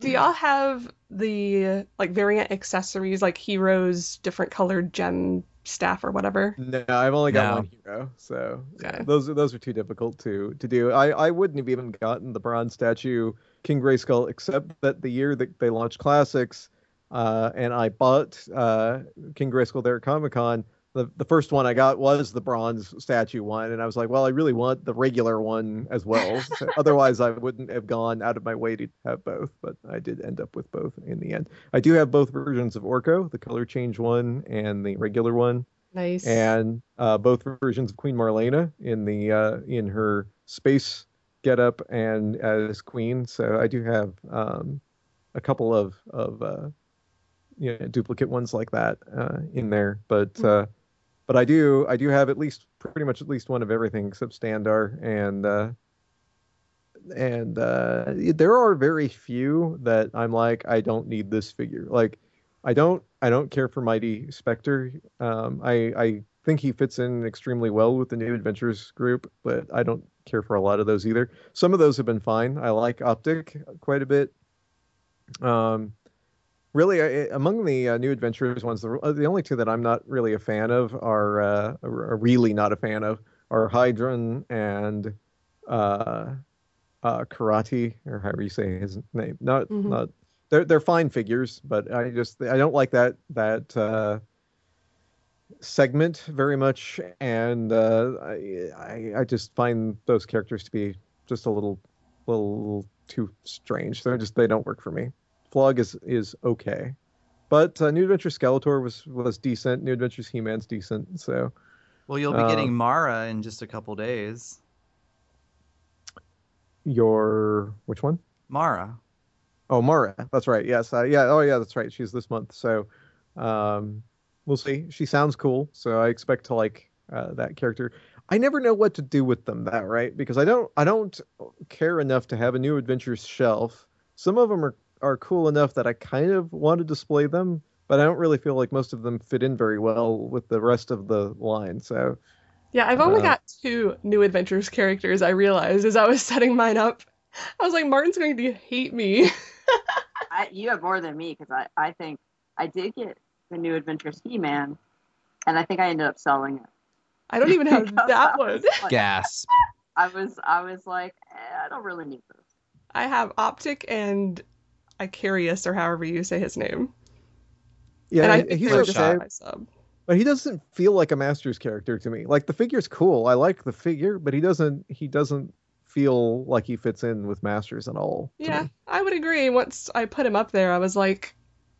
C: Do y'all have the like variant accessories, like heroes, different colored gem staff or whatever?
E: No, I've only got
B: No.
E: one hero, so yeah, those are those are too difficult to to do. I I wouldn't have even gotten the bronze statue King Grayskull except that the year that they launched classics, uh, and I bought uh, King Grayskull there at Comic Con. The, the first one I got was the bronze statue one, and I was like, well, I really want the regular one as well. So otherwise, I wouldn't have gone out of my way to have both, but I did end up with both in the end. I do have both versions of Orko, the color change one and the regular one
C: Nice.
E: and uh, both versions of Queen Marlena in the uh, in her space getup and as Queen. So I do have um, a couple of of uh, you know, duplicate ones like that uh, in there, but uh, but I do I do have at least pretty much at least one of everything except Standor and. Uh, and uh, there are very few that I'm like I don't need this figure. Like I don't I don't care for Mighty Spectre. Um, I I think he fits in extremely well with the New Adventures group, but I don't care for a lot of those either. Some of those have been fine. I like Optic quite a bit. Um, really, I, among the uh, New Adventures ones, the, the only two that I'm not really a fan of are, uh, are really not a fan of are Hydron and uh, uh, Karatti or however you say his name. Not
C: Mhm.
E: not they're they're fine figures, but I just I don't like that that uh, segment very much, and uh, I, I I just find those characters to be just a little little too strange. They're just they don't work for me. Flogg is is okay, but uh, New Adventure Skeletor was was decent. New Adventures He Man's decent. So
B: Well, you'll be getting
E: Um,
B: Mara in just a couple days.
E: your which one?
B: Mara.
E: Oh, Mara. That's right. Yes. Uh, yeah. Oh, yeah. That's right. She's this month. So, um, we'll see. She sounds cool. So I expect to like uh, that character. I never know what to do with them. That right? Because I don't. I don't care enough to have a new adventures shelf. Some of them are are cool enough that I kind of want to display them, but I don't really feel like most of them fit in very well with the rest of the line. So
C: Yeah, I've only
E: Uh,
C: got two new adventures characters. I realized as I was setting mine up. I was like, Martin's going to hate me.
D: I, you have more than me because I, I think I did get the new Adventures He-Man, and I think I ended up selling it.
C: I don't even have
D: Because
C: that one.
D: was like-
B: Gasp.
D: I was I was like, eh, I don't really need this.
C: I have Optic and Icarius, or however you say his name.
E: yeah,
C: and I think
E: he's
C: they were just
E: okay,
C: my sub.
E: but he doesn't feel like a Masters character to me. Like the figure's cool. I like the figure, but he doesn't. He doesn't feel like he fits in with Masters at all.
C: Yeah. I would agree. Once I put him up there, I was like,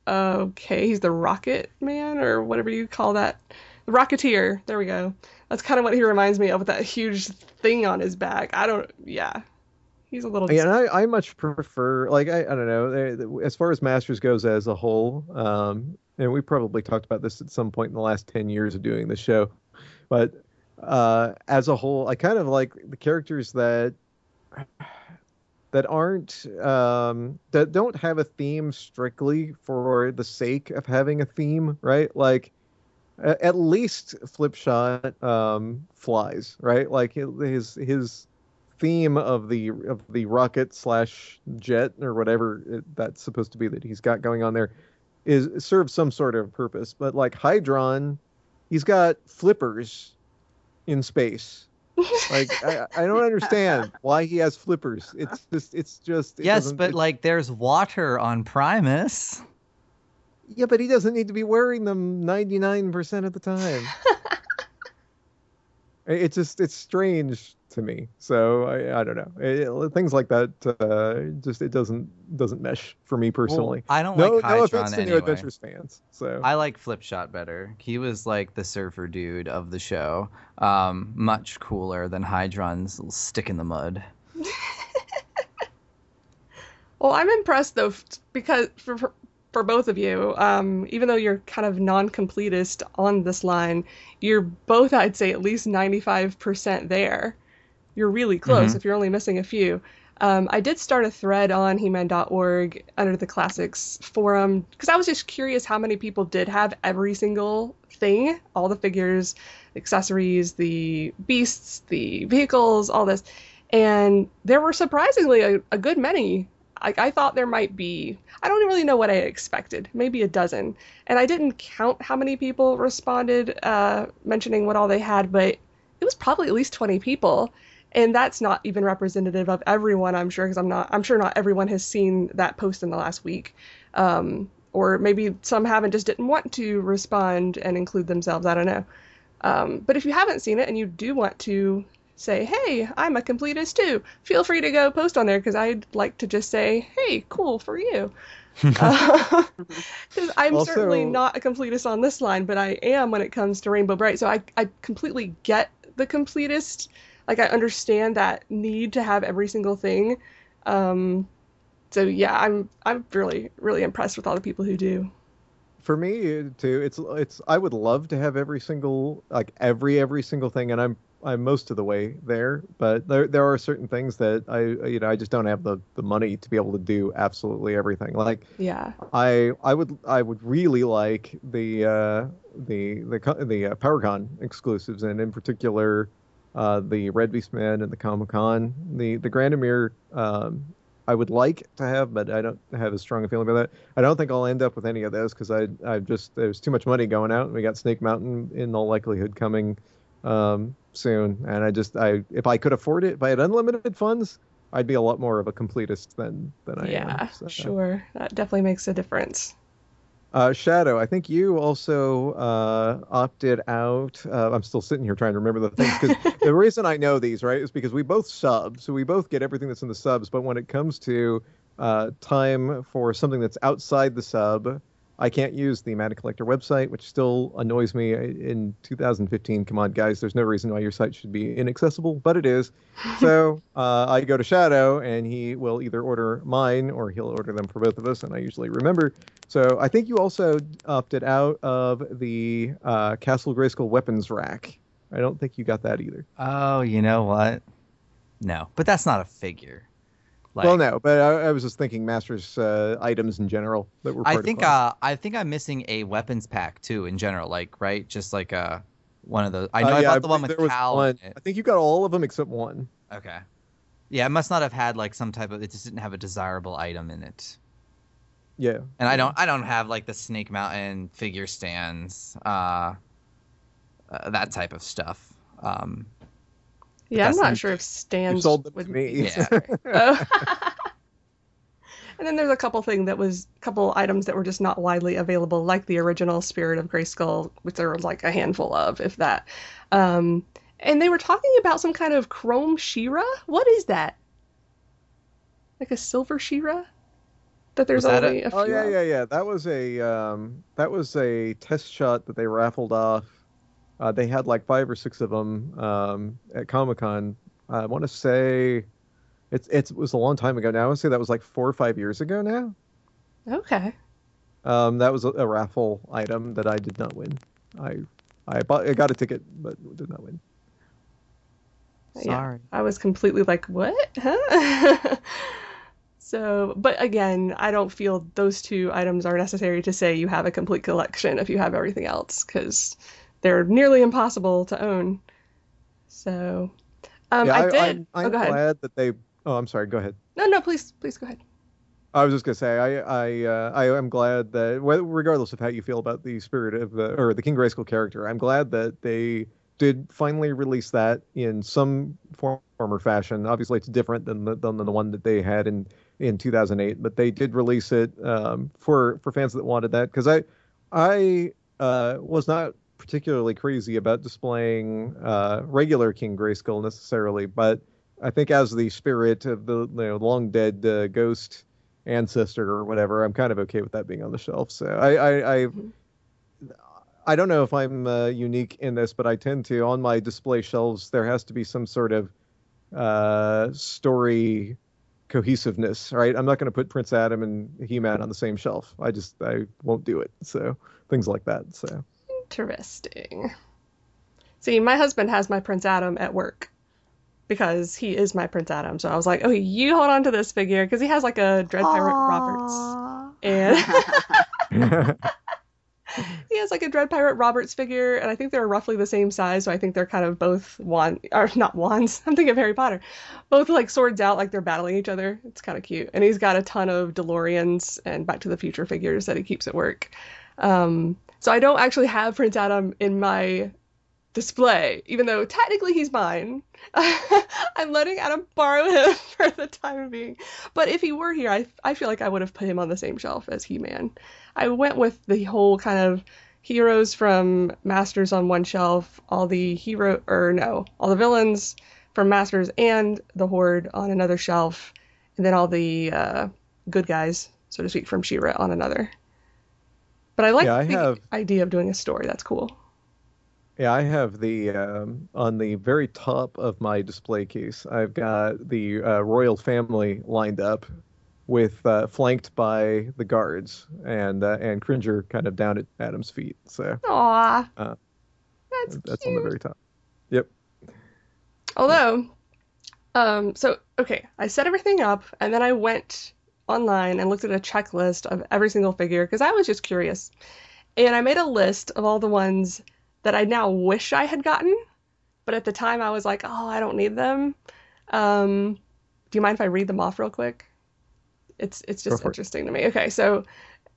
C: okay, he's the Rocket Man, or whatever you call that. The Rocketeer. There we go. That's kind of what he reminds me of with that huge thing on his back. I don't, yeah. He's a little.
E: Yeah, I, I much prefer like I, I don't know as far as Masters goes as a whole. Um, and we probably talked about this at some point in the last ten years of doing the show, but uh, as a whole, I kind of like the characters that that aren't um, that don't have a theme strictly for the sake of having a theme, right? Like at least Flipshot um, flies, right? Like his his theme of the of the rocket slash jet or whatever it, that's supposed to be that he's got going on there is serves some sort of purpose. But like Hydron, he's got flippers in space. Like I, I don't understand why he has flippers. It's just it's just it
B: Yes, but like there's water on Primus.
E: yeah, but he doesn't need to be wearing them ninety nine percent of the time. It- it's just it's strange to me. So I, I don't know It- things like that. Uh, just it doesn't doesn't mesh for me personally.
B: I don't
E: no,
B: like
E: no offense
B: Hydron
E: to New. Adventures fans. So
B: I like Flipshot better. He was like the surfer dude of the show. Um, much cooler than Hydron's little stick in the mud.
C: Well, I'm impressed though, because for, for for both of you, um, even though you're kind of non-completist on this line, you're both, I'd say, at least 95% there. You're really close
B: Mhm.
C: if you're only missing a few. Um, I did start a thread on He-Man.org under the classics forum because I was just curious how many people did have every single thing, all the figures, accessories, the beasts, the vehicles, all this. And there were surprisingly a, a good many. I, I thought there might be, I don't really know what I expected, maybe a dozen. And I didn't count how many people responded uh, mentioning what all they had, but it was probably at least 20 people. And that's not even representative of everyone, I'm sure, because I'm not, I'm sure not everyone has seen that post in the last week. Um, or maybe some haven't just didn't want to respond and include themselves. I don't know. Um, but if you haven't seen it and you do want to say, hey, I'm a completist too, feel free to go post on there because I'd like to just say, hey, cool for you. Uh, 'cause I'm
E: Also-
C: certainly not a completist on this line, but I am when it comes to Rainbow Brite. So I, I completely get the completist. Like, I understand that need to have every single thing. Um, so yeah, I'm I'm really really impressed with all the people who do.
E: for me too, it's it's I would love to have every single like every every single thing, and I'm I'm most of the way there. But there there are certain things that I you know I just don't have the the money to be able to do absolutely everything. Like
C: Yeah.
E: I I would I would really like the uh, the the the uh, PowerCon exclusives, and in particular uh, the Red Beast Man and the Comic Con. The the Granamyr um, I would like to have, but I don't have as strong a feeling about that. I don't think I'll end up with any of those because I I just there's too much money going out, and we got Snake Mountain in all likelihood coming um, soon, and I just I if I could afford it, if I had unlimited funds, I'd be a lot more of a completist than than I am.
C: yeah,
E: so.
C: sure. That definitely makes a difference.
E: Uh, Shadow, I think you also uh, opted out. Uh, I'm still sitting here trying to remember the things because the reason I know these, right, is because we both sub, so we both get everything that's in the subs. But when it comes to uh, time for something that's outside the sub, I can't use the Matty Collector website, which still annoys me in 2015. Come on, guys, there's no reason why your site should be inaccessible, but it is. So uh, I go to Shadow, and he will either order mine or he'll order them for both of us, and I usually remember. So I think you also opted out of the uh, Castle Grayskull weapons rack. I don't think you got that either.
B: Oh, you know what? No, but that's not a figure. Like,
E: well, no, but I, I was just thinking Masters uh, items in general that were.
B: I think uh, I think I'm missing a weapons pack too in general. Like right, just like uh, one of those. I know
E: Uh,
B: I
E: yeah,
B: bought the one with
E: there was
B: Cal.
E: one. I think you got all of them except one.
B: Okay. Yeah, it must not have had like some type of. It just didn't have a desirable item in it.
E: Yeah.
B: And I don't. I don't have like the Snake Mountain figure stands. Uh, uh that type of stuff. Um,
C: Yeah, I'm not
B: not-
C: sure if
E: You
C: stands
E: sold them
C: would
E: to me.
B: Yeah.
C: Oh. and then there's a couple thing that was a couple items that were just not widely available, like the original Spirit of Grayskull, which there was like a handful of, if that. Um, and they were talking about some kind of chrome She-Ra. What is that? Like a silver She-Ra? That there's
B: Was that
C: only a, few
E: Oh yeah,
C: of?
E: yeah, yeah. That was a um, that was a test shot that they raffled off. Uh, they had like five or six of them um, at Comic Con. I want to say it's it's it was a long time ago now. I want to say that was like four or five years ago now.
C: Okay.
E: Um, that was a, a raffle item that I did not win. I I bought I got a ticket but did not win.
C: Yeah.
B: sorry.
C: I was completely like, what? Huh? so, but again, I don't feel those two items are necessary to say you have a complete collection if you have everything else, because they're nearly impossible to own. So, um,
E: yeah,
C: I, did.
E: I'm, I'm
C: oh,
E: glad that they. Oh, I'm sorry. Go ahead.
C: No, no, please, please go ahead.
E: I was just gonna say I I uh, I am glad that regardless of how you feel about the spirit of the or the King Grayskull character, I'm glad that they did finally release that in some form or fashion. Obviously, it's different than the than the one that they had in in 2008, but they did release it um, for for fans that wanted that because I I uh, was not particularly crazy about displaying uh, regular King Grayskull necessarily, but I think as the spirit of the you know, long dead uh, ghost ancestor or whatever, I'm kind of okay with that being on the shelf. So I I I. I don't know if I'm uh, unique in this, but I tend to on my display shelves there has to be some sort of uh, story cohesiveness, right? I'm not going to put Prince Adam and He-Man on the same shelf. I just I won't do it. So things like that. So
C: Interesting. See, my husband has my Prince Adam at work because he is my Prince Adam. So I was like, oh, you hold on to this figure because he has like a Dread Pirate Roberts. And he has like a Dread Pirate Roberts figure, and I think they're roughly the same size, so I think they're kind of both wand or not wands. I'm thinking of Harry Potter. Both like swords out like they're battling each other. It's kind of cute. And he's got a ton of DeLoreans and Back to the Future figures that he keeps at work. Um, so I don't actually have Prince Adam in my display, even though technically he's mine. I'm letting Adam borrow him for the time being. But if he were here, I, I feel like I would have put him on the same shelf as He Man. I went with the whole kind of heroes from Masters on one shelf, all the hero, or no, all the villains from Masters and the Horde on another shelf, and then all the uh, good guys, so to speak, from She-Ra on another. But I like
E: Yeah, I
C: the
E: have-
C: idea of doing a story. That's cool.
E: Yeah, I have the um, on the very top of my display case. I've got the uh, royal family lined up, with uh, flanked by the guards and uh, and Cringer kind of down at Adam's feet. So
C: Aw.
E: Uh,
C: that's
E: that's
C: cute.
E: on the very top. Yep.
C: Although, um, so okay, I set everything up and then I went online and looked at a checklist of every single figure because I was just curious. And I made a list of all the ones that I now wish I had gotten, but at the time I was like, oh, I don't need them. Um, do you mind if I read them off real quick? It's it's just
E: for it.
C: interesting to me. Okay, so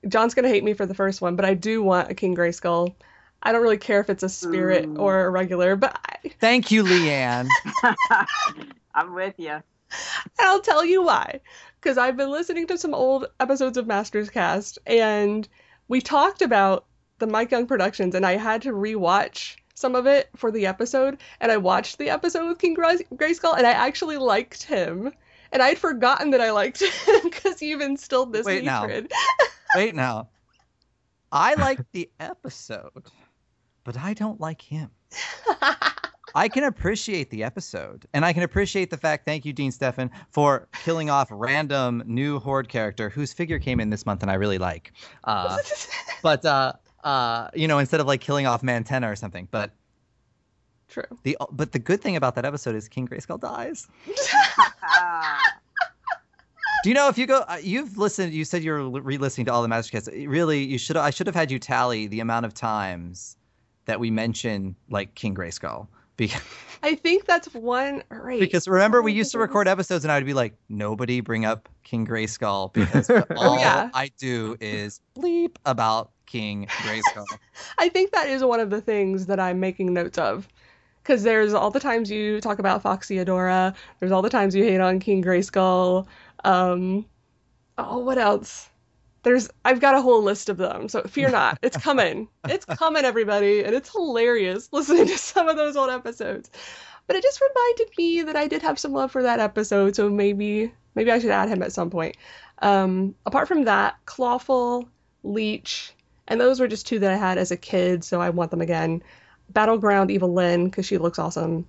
C: Jon's gonna hate me for the first one, but I do want a King Grayskull. I don't really care if it's a spirit
D: Ooh.
C: or a regular, but I,
B: Thank you, Leanne.
D: I'm with you.
C: and I'll tell you why. Because I've been listening to some old episodes of Masters Cast, and we talked about the Mike Young Productions, and I had to rewatch some of it for the episode, and I watched the episode with King Gray- Grayskull, and I actually liked him. And I'd forgotten that I liked him because you've instilled this
B: Wait, now.
C: hatred.
B: Wait now. I like the episode, but I don't like him. I can appreciate the episode, and I can appreciate the fact. Thank you, Dean Stefan, for killing off random new horde character whose figure came in this month, and I really like. Uh, but uh, uh, you know, instead of like killing off Mantenna or something. But
C: True.
B: the but the good thing about that episode is King Grayskull dies. Do you know if you go? Uh, you've listened. You said you're re-listening to all the Mastercasts. Really, you should. I should have had you tally the amount of times that we mention like King Grayskull. Because,
C: I think that's one right.
B: because remember we used to record episodes and I would be like, nobody bring up King Grayskull because all
C: Oh, yeah.
B: I do is bleep about King Grayskull.
C: I think that is one of the things that I'm making notes of. Because there's all the times you talk about Foxy Adora, there's all the times you hate on King Grayskull. Um, oh, what else? There's I've got a whole list of them, so fear not. It's coming. It's coming, everybody, and it's hilarious listening to some of those old episodes. But it just reminded me that I did have some love for that episode, so maybe maybe I should add him at some point. Um, apart from that, Clawful, Leech, and those were just two that I had as a kid, so I want them again. Battleground Evil Lyn, because she looks awesome.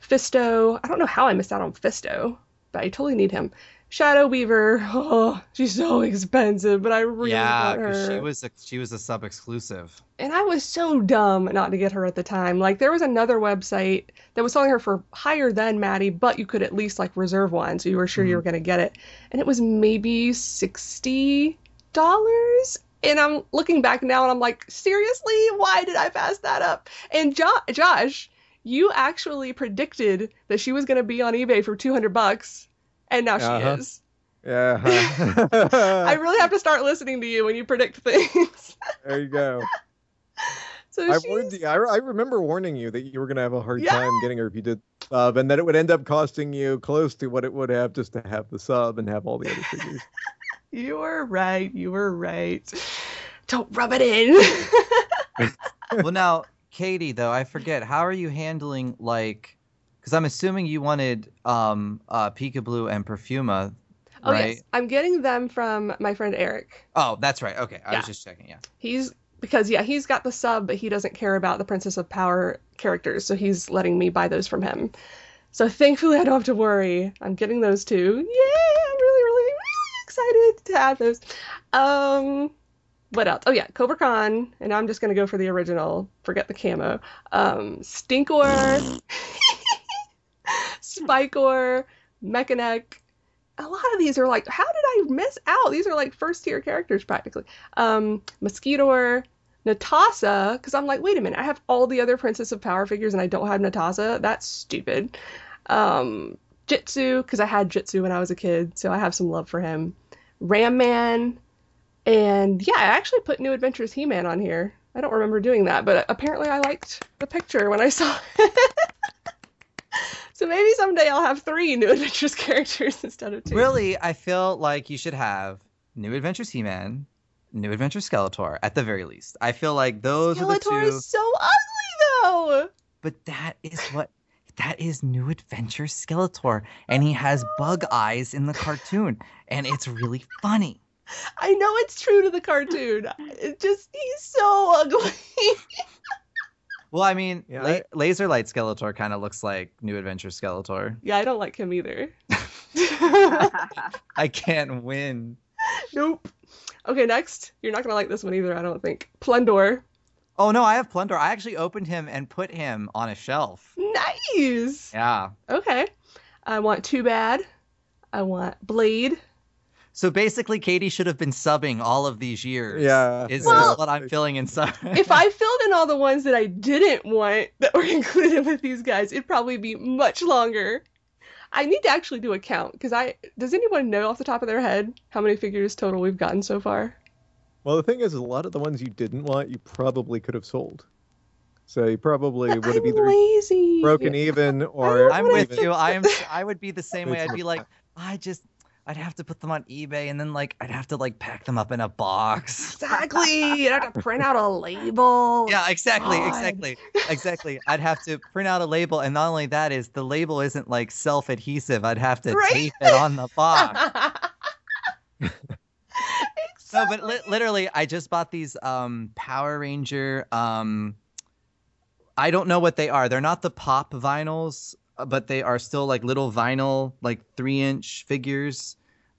C: Fisto, I don't know how I missed out on Fisto, but I totally need him. Shadow Weaver, oh, she's so expensive, but I really
B: yeah,
C: want
B: because
C: her.
B: she was a, she was a sub exclusive.
C: And I was so dumb not to get her at the time. Like there was another website that was selling her for higher than Matty, but you could at least like reserve one, so you were sure you
B: Mhm.
C: were gonna get it. And it was maybe sixty dollars. And I'm looking back now and I'm like, seriously, why did I pass that up? And jo- Josh, you actually predicted that she was gonna be on eBay for two hundred bucks, and now she
E: Uh-huh.
C: is.
E: Yeah.
C: I really have to start listening to you when you predict things.
E: there you go.
C: so
E: I warned you. I, I remember warning you that you were going to have a hard
C: Yeah.
E: time getting her if you did sub, and that it would end up costing you close to what it would have just to have the sub and have all the other figures.
C: You were right. You were right. Don't rub it in.
B: well, now, Katy, though, I forget. How are you handling like? Because I'm assuming you wanted um uh Peekablue and Perfuma,
C: oh
B: right?
C: yes, I'm getting them from my friend Eric.
B: Oh, that's right. Okay, I
C: Yeah.
B: was just checking. Yeah.
C: He's because yeah, he's got the sub, but he doesn't care about the Princess of Power characters, so he's letting me buy those from him. So thankfully, I don't have to worry. I'm getting those too. Yay! I'm really, really, really excited to have those. Um, what else? Oh yeah, Cobra Khan, and I'm just gonna go for the original. Forget the camo. Um, Stinkor, Spikor, Mekaneck. A lot of these are like, how did I miss out? These are like first tier characters practically. Um, Mosquitor, Netossa, because I'm like, wait a minute, I have all the other Princess of Power figures and I don't have Netossa. That's stupid. Um, Jitsu, because I had Jitsu when I was a kid, so I have some love for him. Ram Man, and yeah, I actually put New Adventures He Man on here. I don't remember doing that, but apparently I liked the picture when I saw it. so maybe someday I'll have three New Adventures characters instead of two.
B: Really, I feel like you should have New Adventures He-Man, New Adventures Skeletor, at the very least. I feel like those are the
C: Skeletor
B: two.
C: is so ugly though.
B: But that is what that is New Adventures Skeletor, and he has bug eyes in the cartoon, and it's really funny.
C: I know it's true to the cartoon. It just he's so ugly.
B: Well, I mean,
E: Yeah,
B: La-
E: I-
B: Laser Light Skeletor kind of looks like New Adventure Skeletor.
C: yeah, I don't like him either.
B: I can't win.
C: nope. Okay, next. You're not gonna like this one either, I don't think. Plundor.
B: Oh no, I have Plundor. I actually opened him and put him on a shelf.
C: Nice.
B: Yeah.
C: Okay. I want Two Bad. I want Blade.
B: So basically, Katy should have been subbing all of these years.
E: Yeah.
B: Is
C: Well-
B: is what I'm feeling inside.
C: if I filled in all the ones that I didn't want that were included with these guys, it'd probably be much longer. I need to actually do a count because I does anyone know off the top of their head how many figures total we've gotten so far?
E: Well, the thing is, a lot of the ones you didn't want, you probably could have sold. So you probably would have
C: I'm
E: either
C: lazy.
E: broken even or
B: I'm with
E: even-
B: you. I am. I would be the same way. I'd be like, I just, I'd have to put them on eBay, and then like, I'd have to like pack them up in a box.
C: Exactly. You have to print out a label.
B: Yeah, exactly,
C: God.
B: exactly, exactly. I'd have to print out a label, and not only that is the label isn't like self-adhesive. I'd have to
C: Right.
B: tape it on the box. No, but li- literally, I just bought these um Power Ranger. Um, I don't know what they are. They're not the pop vinyls, but they are still like little vinyl, like three inch figures.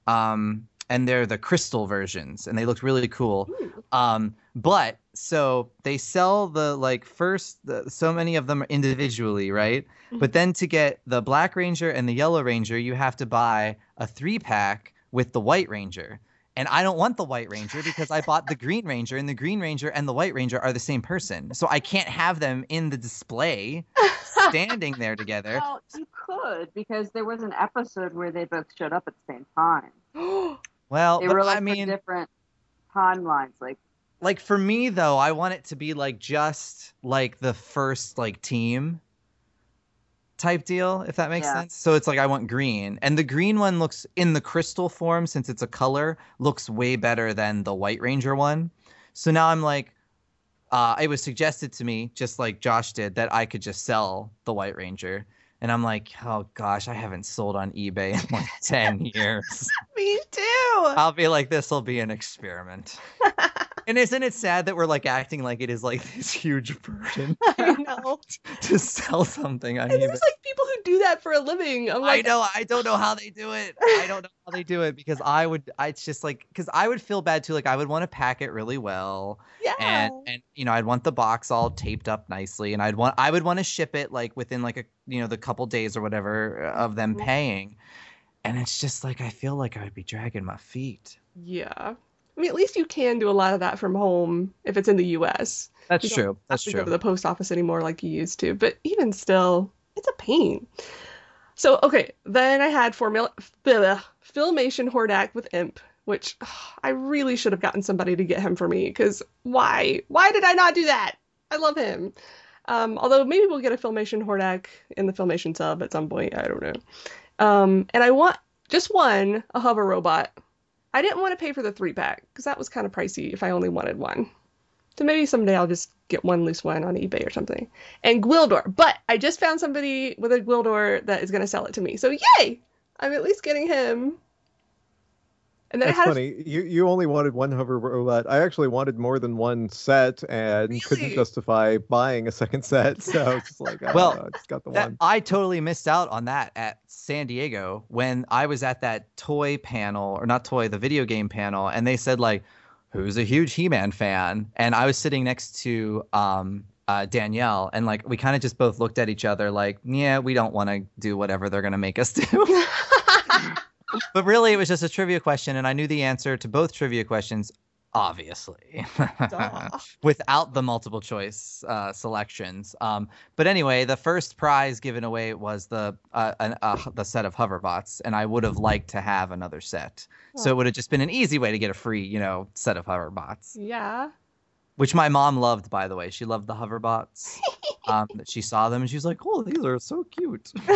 B: Um, and they're the crystal versions, and they look really cool. Um, but so they sell the like first, the, so many of them individually, right? But then to get the Black Ranger and the Yellow Ranger, you have to buy a three pack with the White Ranger. And I don't want the White Ranger because I bought the Green Ranger, and the Green Ranger and the White Ranger are the same person. So I can't have them in the display standing there together.
D: Well, you could because there was an episode where they both showed up at the same time.
B: Well,
D: They
B: but
D: were like
B: I mean,
D: different timelines. Like
B: like for me though, I want it to be like just like the first like team type deal, if that makes
D: Yeah.
B: sense. So it's like I want green, and the green one looks in the crystal form since it's a color looks way better than the White Ranger one. So now I'm like, uh, it was suggested to me, just like Josh did, that I could just sell the White Ranger. And I'm like, oh gosh, I haven't sold on eBay in like 10 years.
C: Me too.
B: I'll be like, this will be an experiment. and isn't it sad that we're like acting like it is like this huge burden
C: I know.
B: to sell something on
C: And
B: eBay?
C: there's like people who do that for a living. I'm
B: I know. I don't know how they do it. I don't know how they do it because I would. I, it's just like because I would feel bad too. Like I would want to pack it really well,
C: yeah.
B: and and you know I'd want the box all taped up nicely, and I'd want I would want to ship it like within like a you know the couple days or whatever of them
C: Mhm.
B: paying, and it's just like I feel like I would be dragging my feet.
C: yeah. I mean, at least you can do a lot of that from home if it's in the U.S.
B: That's
C: You don't
B: true.
C: have
B: That's
C: to
B: true.
C: go to the post office anymore like you used to. But even still, it's a pain. So okay, then I had formula bleh, Filmation Hordak with Imp, which ugh, I really should have gotten somebody to get him for me because why? Why did I not do that? I love him. Um, although maybe we'll get a Filmation Hordak in the Filmation sub at some point. I don't know. Um, and I want just one, a hover robot. I didn't want to pay for the three pack because that was kind of pricey if I only wanted one. So maybe someday I'll just get one loose one on eBay or something. And Gwildor. But I just found somebody with a Gwildor that is going to sell it to me. So yay! I'm at least getting him. And then
E: That's
C: I had
E: funny. You you only wanted one hover robot. I actually wanted more than one set and couldn't justify buying a second set. So it's just like, oh,
B: Well,
E: I just got the
B: That,
E: one.
B: I totally missed out on that at San Diego when I was at that toy panel, or not toy, the video game panel, and they said like, "Who's a huge He-Man fan?" And I was sitting next to um, uh, Danielle, and like we kind of just both looked at each other like, "Yeah, we don't want to do whatever they're gonna make us do." but really, it was just a trivia question, and I knew the answer to both trivia questions. Obviously, without the multiple choice uh, selections. Um, but anyway, the first prize given away was the uh, an, uh, the set of hoverbots, and I would have liked to have another set. So it would have just been an easy way to get a free, you know, set of hoverbots,
C: yeah.
B: Which my mom loved, by the way. She loved the hoverbots. um, she saw them and she was like, "Oh, these are so cute."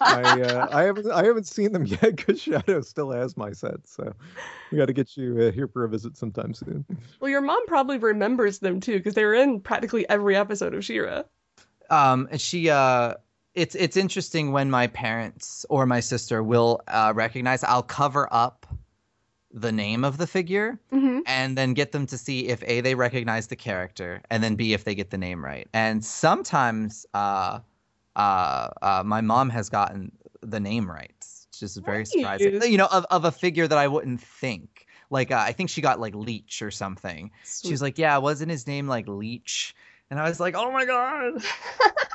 E: I uh, I haven't I haven't seen them yet because Shadow still has my set. So we got to get you uh, here for a visit sometime soon.
C: well, your mom probably remembers them too because they were in practically every episode of She-Ra.
B: um and she uh it's it's interesting when my parents or my sister will uh recognize i'll cover up the name of the figure
C: hmm
B: and then get them to see if a they recognize the character and then b if they get the name right. And sometimes uh uh, uh my mom has gotten the name right which is very surprising. You know of, of a figure that i wouldn't think. Like uh, i think she got like leech or something. She was like yeah wasn't his name like leech? And i was like oh my god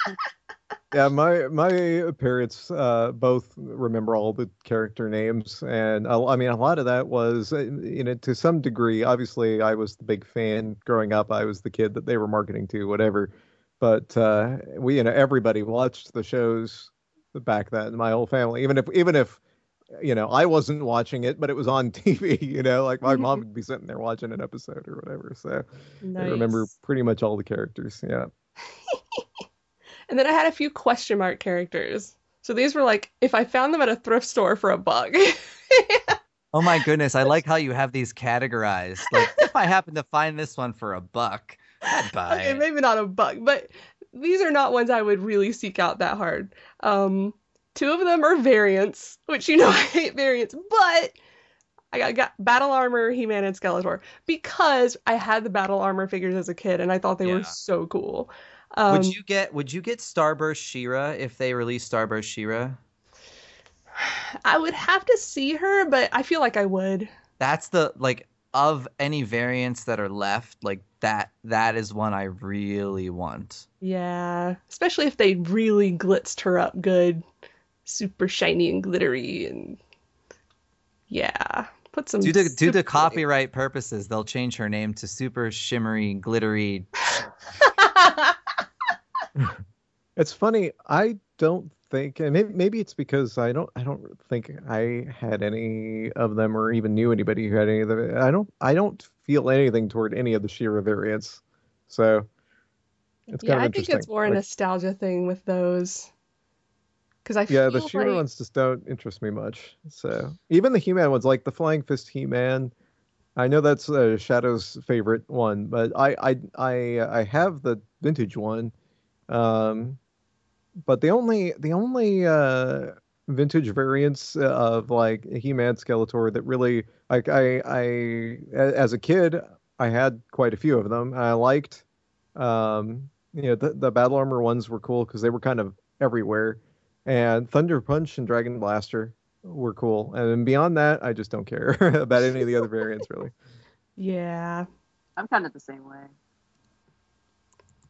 E: Yeah, my my parents uh, both remember all the character names, and I, I mean a lot of that was, uh, you know, to some degree. Obviously, I was the big fan growing up. I was the kid that they were marketing to, whatever. But uh, we, you know, everybody watched the shows back then. My whole family, even if even if you know I wasn't watching it, but it was on TV. You know, like my mom would be sitting there watching an episode or whatever. So I remember pretty much all the characters. Yeah.
C: And then I had a few question mark characters. So these were like if I found them at a thrift store for a buck.
B: Oh my goodness, I like how you have these categorized. Like if I happen to find this one for a buck, I'd buy
C: okay,
B: it.
C: maybe not a buck, but these are not ones I would really seek out that hard. Um, two of them are variants, which you know I hate variants, but I got, got battle armor, He-Man, and Skeletor because I had the battle armor figures as a kid and I thought they were so cool. Um,
B: would you get would you get Starburst She-Ra if they release Starburst She-Ra?
C: I would have to see her, but I feel like I would.
B: That's the like of any variants that are left, like that that is one I really want.
C: Yeah, especially if they really glitzed her up good, super shiny and glittery, and yeah, put some.
B: Due to due to copyright purposes, they'll change her name to super shimmery, glittery.
E: It's funny. I don't think, and maybe, maybe it's because I don't. I don't think I had any of them, or even knew anybody who had any of them. I don't. I don't feel anything toward any of the She-Ra variants. So it's
C: yeah,
E: kind of
C: I think it's more a nostalgia thing with those. Because I
E: yeah,
C: feel
E: the She-Ra
C: like
E: ones just don't interest me much. So even the He-Man ones, like the Flying Fist He-Man, I know that's uh, Shadow's favorite one, but I I I I have the vintage one. Um, but the only the only uh, vintage variants of like He-Man, Skeletor that really like I I a- as a kid I had quite a few of them. I liked um, you know the the battle armor ones were cool because they were kind of everywhere, and Thunder Punch and Dragon Blaster were cool. And then beyond that, I just don't care about any of the other variants really.
C: yeah.
D: I'm kind of the same way.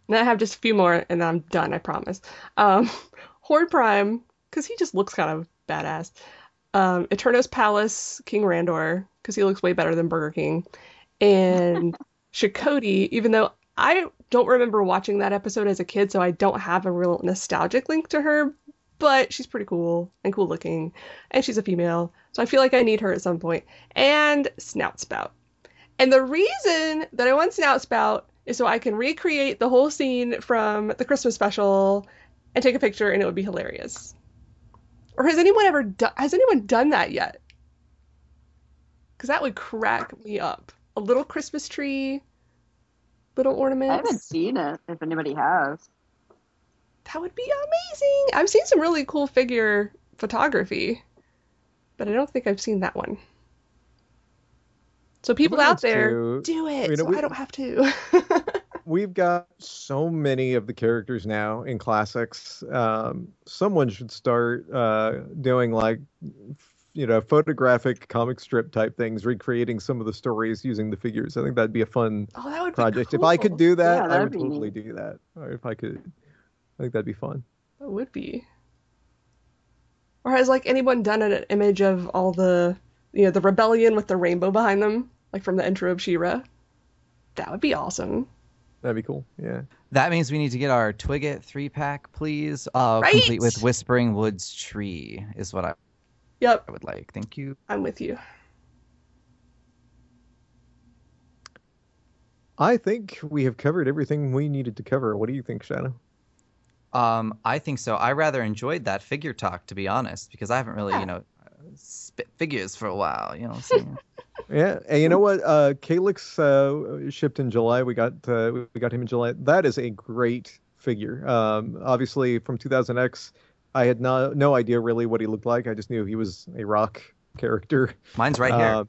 C: And I have just a few more, and I'm done. I promise. Um, Horde Prime, because he just looks kind of badass. Um, Eternos Palace, King Randor, because he looks way better than Burger King, and Shokoti, even though I don't remember watching that episode as a kid, so I don't have a real nostalgic link to her. But she's pretty cool and cool looking, and she's a female, so I feel like I need her at some point. And Snout Spout. And the reason that I want Snout Spout so I can recreate the whole scene from the Christmas special and take a picture, and it would be hilarious. Or has anyone ever done? Has anyone done that yet? Because that would crack me up. A little Christmas tree, little ornaments.
D: I haven't seen it. If anybody has,
C: That would be amazing. I've seen some really cool figure photography, but I don't think I've seen that one. So people out there,
E: to-
C: do it.
E: you know,
C: so
E: we-
C: I don't have to.
E: We've got so many of the characters now in classics. Um, someone should start uh, doing like, you know, photographic comic strip type things, recreating some of the stories using the figures. I think that'd be a fun
C: oh, that would be
E: project. If I could do that,
D: Yeah,
E: I
D: that'd
E: totally
D: neat.
E: do that. Or if I could, I think that'd be fun.
C: That would be. Or has like anyone done an image of all the, you know, the rebellion with the rainbow behind them, like from the intro of She-Ra? That would be awesome.
E: That'd be cool. Yeah.
B: That means we need to get our Twigget three pack, please. Uh,
C: Right?
B: complete with Whispering Woods Tree is what I
C: Yep, I
B: would like. Thank you.
C: I'm with you.
E: I think we have covered everything we needed to cover. What do you think, Shadow?
B: Um, I think so. I rather enjoyed that figure talk, to be honest, because I haven't really,
C: Yeah.
B: you know, spit figures for a while. You know what
E: Yeah, and you know what? Uh, Calix uh, shipped in July. We got uh, we got him in July. That is a great figure. Um, obviously from 2000X, I had no no idea really what he looked like. I just knew he was a rock character.
B: Mine's right here.
E: Uh,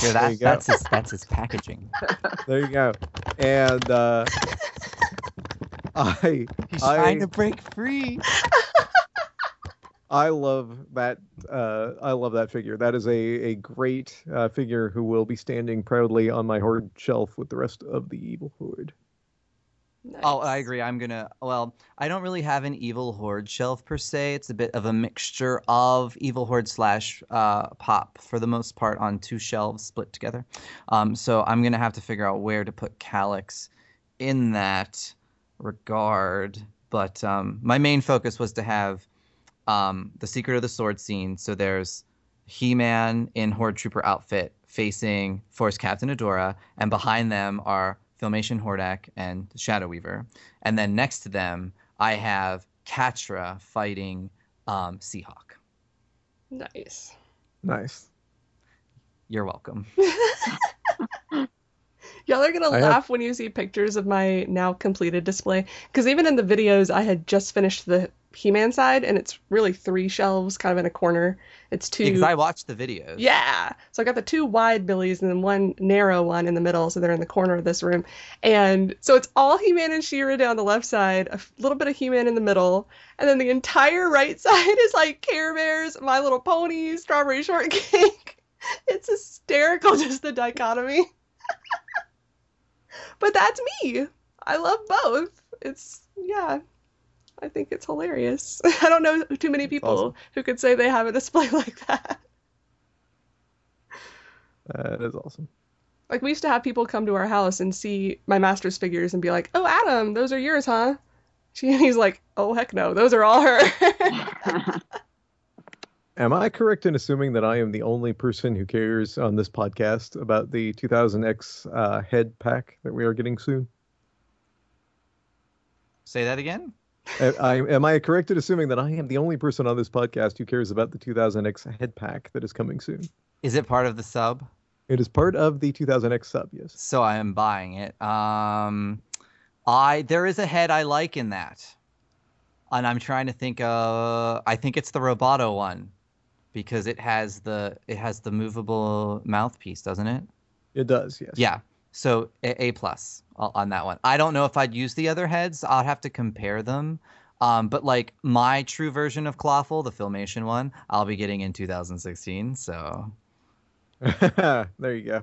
B: here
E: there
B: that,
E: you go.
B: that's his that's his packaging.
E: there you go. And uh, I
B: He's
E: I-
B: trying to break free.
E: I love that. Uh, I love that figure. That is a a great uh, figure who will be standing proudly on my horde shelf with the rest of the evil horde.
B: Oh, I agree. I'm gonna. Well, I don't really have an evil horde shelf per se. It's a bit of a mixture of evil horde slash uh, pop for the most part on two shelves split together. Um, so I'm gonna have to figure out where to put Calix in that regard. But um, my main focus was to have um, the secret of the sword scene. So there's He-Man in Horde Trooper outfit facing Force Captain Adora, and behind them are Filmation Hordak and Shadow Weaver, and then next to them I have Catra fighting um, Seahawk.
C: Nice.
E: Nice.
B: You're welcome.
C: Y'all are gonna
E: I have-
C: laugh when you see pictures of my now completed display. Because even in the videos, I had just finished the He-Man side, and it's really three shelves, kind of in a corner. It's two.
B: Because I watched the videos.
C: Yeah. So I got the two wide Billies and then one narrow one in the middle, so they're in the corner of this room. And so it's all He-Man and She-Ra down the left side, a little bit of He-Man in the middle, and then the entire right side is like Care Bears, My Little Pony, Strawberry Shortcake. it's hysterical, just the dichotomy. But that's me. I love both. It's yeah. I think it's hilarious. I don't know too many people
E: awesome.
C: who could say they have a display like that.
E: That is awesome.
C: Like we used to have people come to our house and see my master's figures and be like, "Oh, Adam, those are yours, huh?" She, and he's like, "Oh, heck no, those are all her."
E: Am I correct in assuming that I am the only person who cares on this podcast about the 2000X uh, head pack that we are getting soon?
B: Say that again.
E: I, I, am I correct in assuming that I am the only person on this podcast who cares about the 2000X head pack that is coming soon?
B: Is it part of the sub?
E: It is part of the 2000X sub, yes.
B: So I am buying it. Um, I there is a head I like in that, and I'm trying to think. Uh, I think it's the Roboto one, because it has the it has the movable mouthpiece, doesn't it?
E: It does, yes.
B: Yeah. So a, a plus on that one. I don't know if I'd use the other heads. I'd have to compare them. Um, but like my true version of Clawful, the Filmation one, I'll be getting in 2016. So
E: there you go.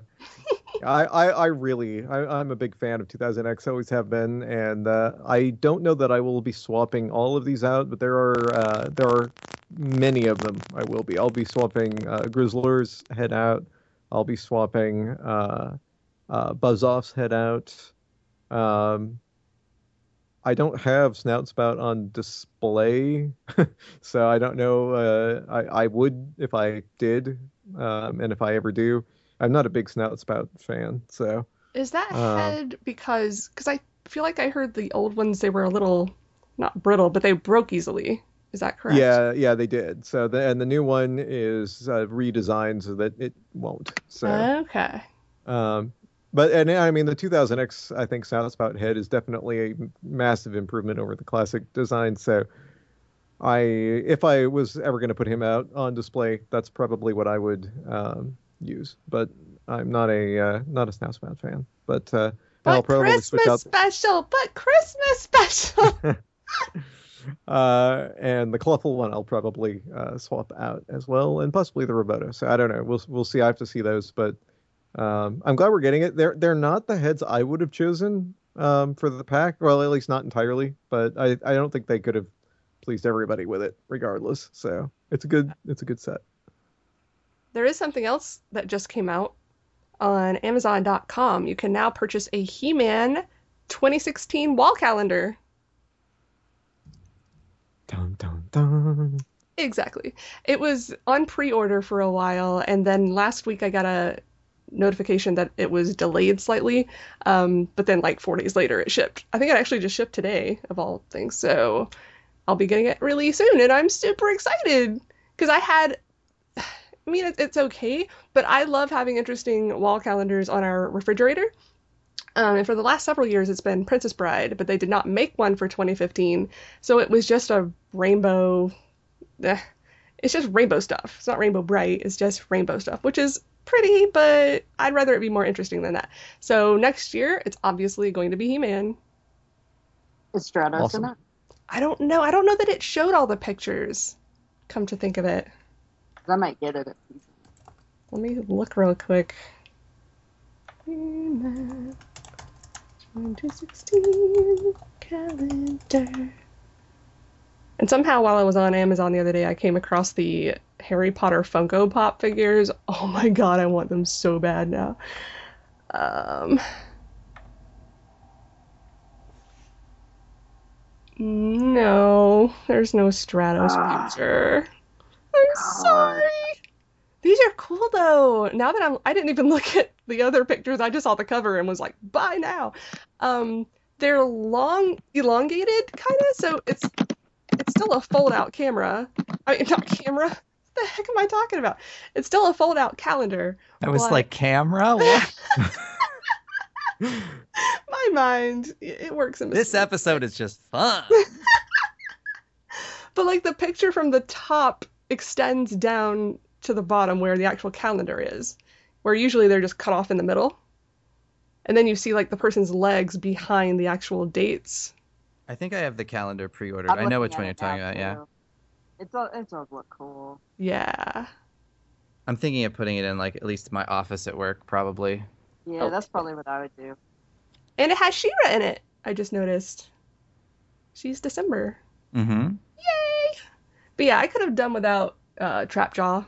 E: I, I, I really, I, I'm a big fan of 2000X, always have been, and uh, I don't know that I will be swapping all of these out, but there are uh, there are many of them. I will be. I'll be swapping uh, Grizzlor's head out. I'll be swapping uh, uh, Buzzoff's head out. Um, I don't have Snout Spout on display, so I don't know. Uh, I I would if I did, um, and if I ever do. I'm not a big Snout Spout fan, so
C: Is that
E: Uh,
C: head because because I feel like I heard the old ones they were a little not brittle, but they broke easily. Is that correct?
E: yeah, yeah, they did. So the and the new one is uh, redesigned so that it won't. So.
C: Okay.
E: Um, but and I mean the 2000X I think Snout Spout head is definitely a massive improvement over the classic design. So I if I was ever going to put him out on display, that's probably what I would um, use. But I'm not a uh, not a Snout Spout fan. But uh, I'll
C: But
E: probably
C: Christmas
E: switch out.
C: special. But Christmas special.
E: Uh, and the Clawful one I'll probably uh, swap out as well, and possibly the Roboto. So I don't know. We'll we'll see. I have to see those, but um, I'm glad we're getting it. They're they're not the heads I would have chosen um, for the pack. Well, at least not entirely, but I, I don't think they could have pleased everybody with it, regardless. So it's a good it's a good set.
C: there is something else that just came out on Amazon.com. You can now purchase a He-Man 2016 wall calendar.
E: Dun dun dun.
C: Exactly. It was on pre-order for a while, and then last week I got a notification that it was delayed slightly. Um, but then like four days later it shipped. I think it actually just shipped today, of all things. So I'll be getting it really soon, and I'm super excited because I had. I mean, it's okay, but I love having interesting wall calendars on our refrigerator. Um, and for the last several years, it's been Princess Bride, but they did not make one for 2015. So it was just a rainbow. eh, it's just rainbow stuff. It's not Rainbow Brite. It's just rainbow stuff, which is pretty, but I'd rather it be more interesting than that. So next year, it's obviously going to be He-Man.
D: Is Stratos
E: Awesome.
D: in it?
C: I don't know. I don't know that it showed all the pictures. Come to think of it,
D: I might get it.
C: Let me look real quick. He-Man 2016 calendar. And somehow, while I was on Amazon the other day, I came across the Harry Potter Funko Pop figures. Oh my god, I want them so bad now. Um, no, there's no Stratos
D: Ah.
C: picture. I'm
D: Come
C: sorry. These are cool though. Now that I'm, I didn't even look at the other pictures. I just saw the cover and was like, buy now. Um, they're long, elongated, kind of. So it's it's still a fold-out camera. I mean, not camera. What the heck am I talking about? It's still a fold-out calendar.
B: I was
C: What?
B: like, camera? What?
C: My mind, it works in
B: this episode is just fun.
C: But like the picture from the top extends down to the bottom where the actual calendar is, where usually they're just cut off in the middle. And then you see like the person's legs behind the actual dates.
B: I think I have the calendar pre-ordered.
D: I'm
B: I know which one you're talking
D: now,
B: about. Yeah,
D: too. It's all it does look cool.
C: Yeah.
B: I'm thinking of putting it in like at least my office at work, probably.
D: Yeah,
C: Oh.
D: that's probably what I would do.
C: And it has She-Ra in it. I just noticed. She's December.
B: Mm-hmm.
C: Yay! But yeah, I could have done without uh, Trapjaw.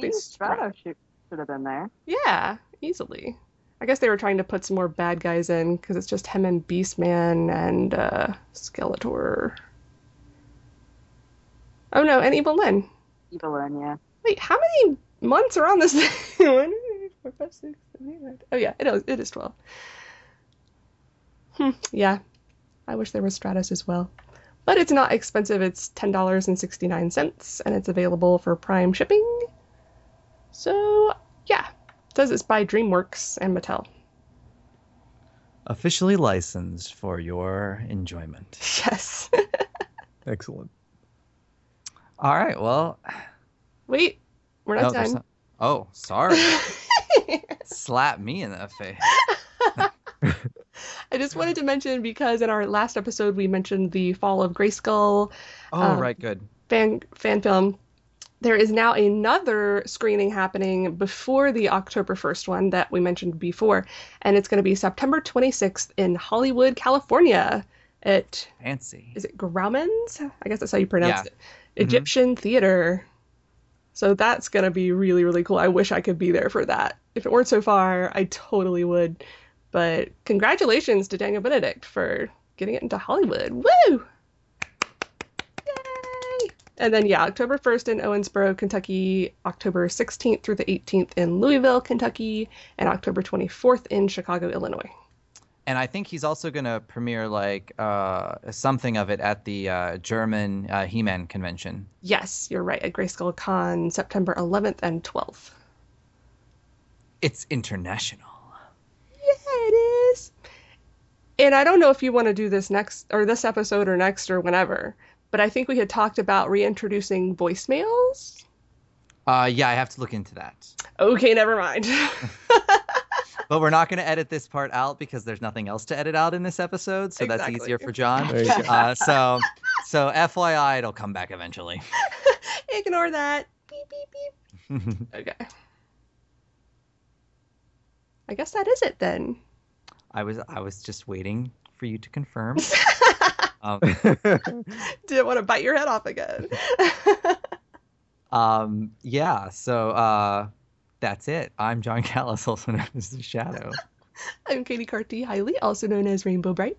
C: Big
D: Strato should, should have been there.
C: Yeah, easily. I guess they were trying to put some more bad guys in because it's just him and Beastman and uh, Skeletor. Oh no, and Evil Lyn.
D: Evelyn, yeah.
C: Wait, how many months are on this thing? One, two, four, five, six, seven, eight, nine. Oh yeah, it is. It is twelve. Hmm. Yeah, I wish there was Stratos as well, but it's not expensive. It's ten dollars and sixty nine cents, and it's available for Prime shipping. So yeah, it says it's by DreamWorks and Mattel.
B: Officially licensed for your enjoyment.
C: Yes.
E: Excellent.
B: All right. Well,
C: Wait, we're not
B: there's
C: done.
B: not- oh, sorry. Slap me in the face.
C: I just wanted to mention because in our last episode we mentioned the fall of Grayskull
B: Oh,
C: Um,
B: right. Good.
C: fan fan film. There is now another screening happening before the October 1st one that we mentioned before, and it's going to be September 26th in Hollywood, California at
B: Fancy.
C: is it Grauman's? I guess that's how you pronounce
B: Yeah.
C: it. Egyptian mm-hmm. Theater. So that's going to be really really cool. I wish I could be there for that. If it weren't so far, I totally would. But congratulations to Daniel Benedict for getting it into Hollywood. Woo! And then yeah, October 1st in Owensboro, Kentucky, October 16th through the 18th in Louisville, Kentucky, and October 24th in Chicago, Illinois.
B: And I think he's also going to premiere like uh, something of it at the uh, German uh, He-Man convention.
C: Yes, you're right. At Grayskull Con, September 11th and 12th.
B: It's international.
C: Yeah, it is. And I don't know if you want to do this next or this episode or next or whenever, but I think we had talked about reintroducing voicemails.
B: Uh, yeah, I have to look into that.
C: Okay, never mind.
B: But we're not going to edit this part out because there's nothing else to edit out in this episode, so that's easier for Jon.
E: There you go.
B: Uh, so, so FYI, it'll come back eventually.
C: Ignore that. Beep, beep, beep. Okay. I guess that is it then.
B: I was I was just waiting for you to confirm. Um,
C: Didn't want to bite your head off again.
B: um, yeah, so uh, that's it. I'm Jon Kallis, also known as the Shadow.
C: I'm Katy Karatti Haile, also known as Rainbow Brite.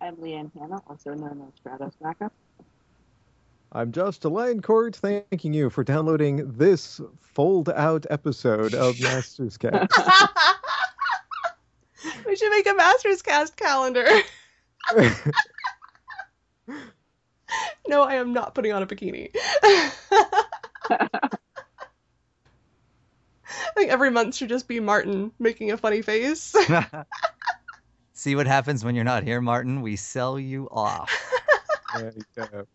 D: I'm Leanne Hannah, also known as Stratos Backup.
E: I'm Josh de Lioncourt, thanking you for downloading this fold-out episode of Masters Cast.
C: we should make a Masters Cast calendar. No, I am not putting on a bikini. I think every month should just be Martin making a funny face.
B: See what happens when you're not here, Martin. We sell you off.
E: There you go.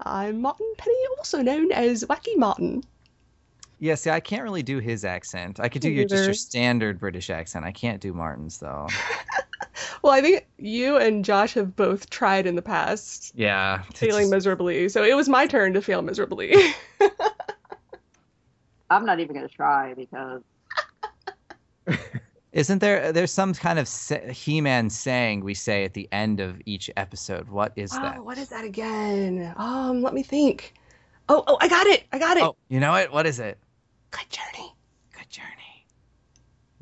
C: I'm Martin Penny, also known as Wacky Martin.
B: Yeah, see, I can't really do his accent. I could do your just your standard British accent. I can't do Martin's though.
C: Well, I think you and Josh have both tried in the past,
B: Yeah,
C: failing
B: just-
C: miserably. So it was my turn to fail miserably.
D: I'm not even going to try because
B: Isn't there? There's some kind of He-Man saying we say at the end of each episode. What is that?
C: Oh, what is that again? Um, let me think. Oh, oh, I got it. I got it.
B: Oh, you know it. What is it?
C: Good journey.
B: Good journey.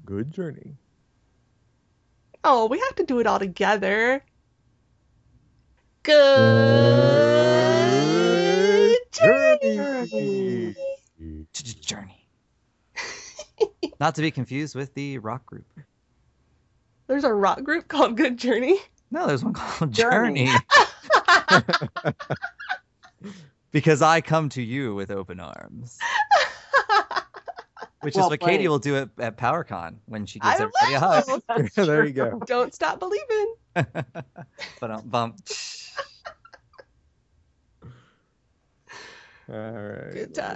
E: Good journey.
C: Oh, we have to do it all together. Good journey.
B: J-j- Journey. Not to be confused with the rock group.
C: There's a rock group called Good Journey.
B: No, there's one called
D: Journey.
B: Journey. because I come to you with open arms. Which
D: Well
B: is what
D: Katy
B: will do at, at PowerCon when she
C: I
B: gives everybody a hug.
C: will.
E: there you go.
C: Don't stop believing.
B: but um, bump.
E: All right.
C: Good time.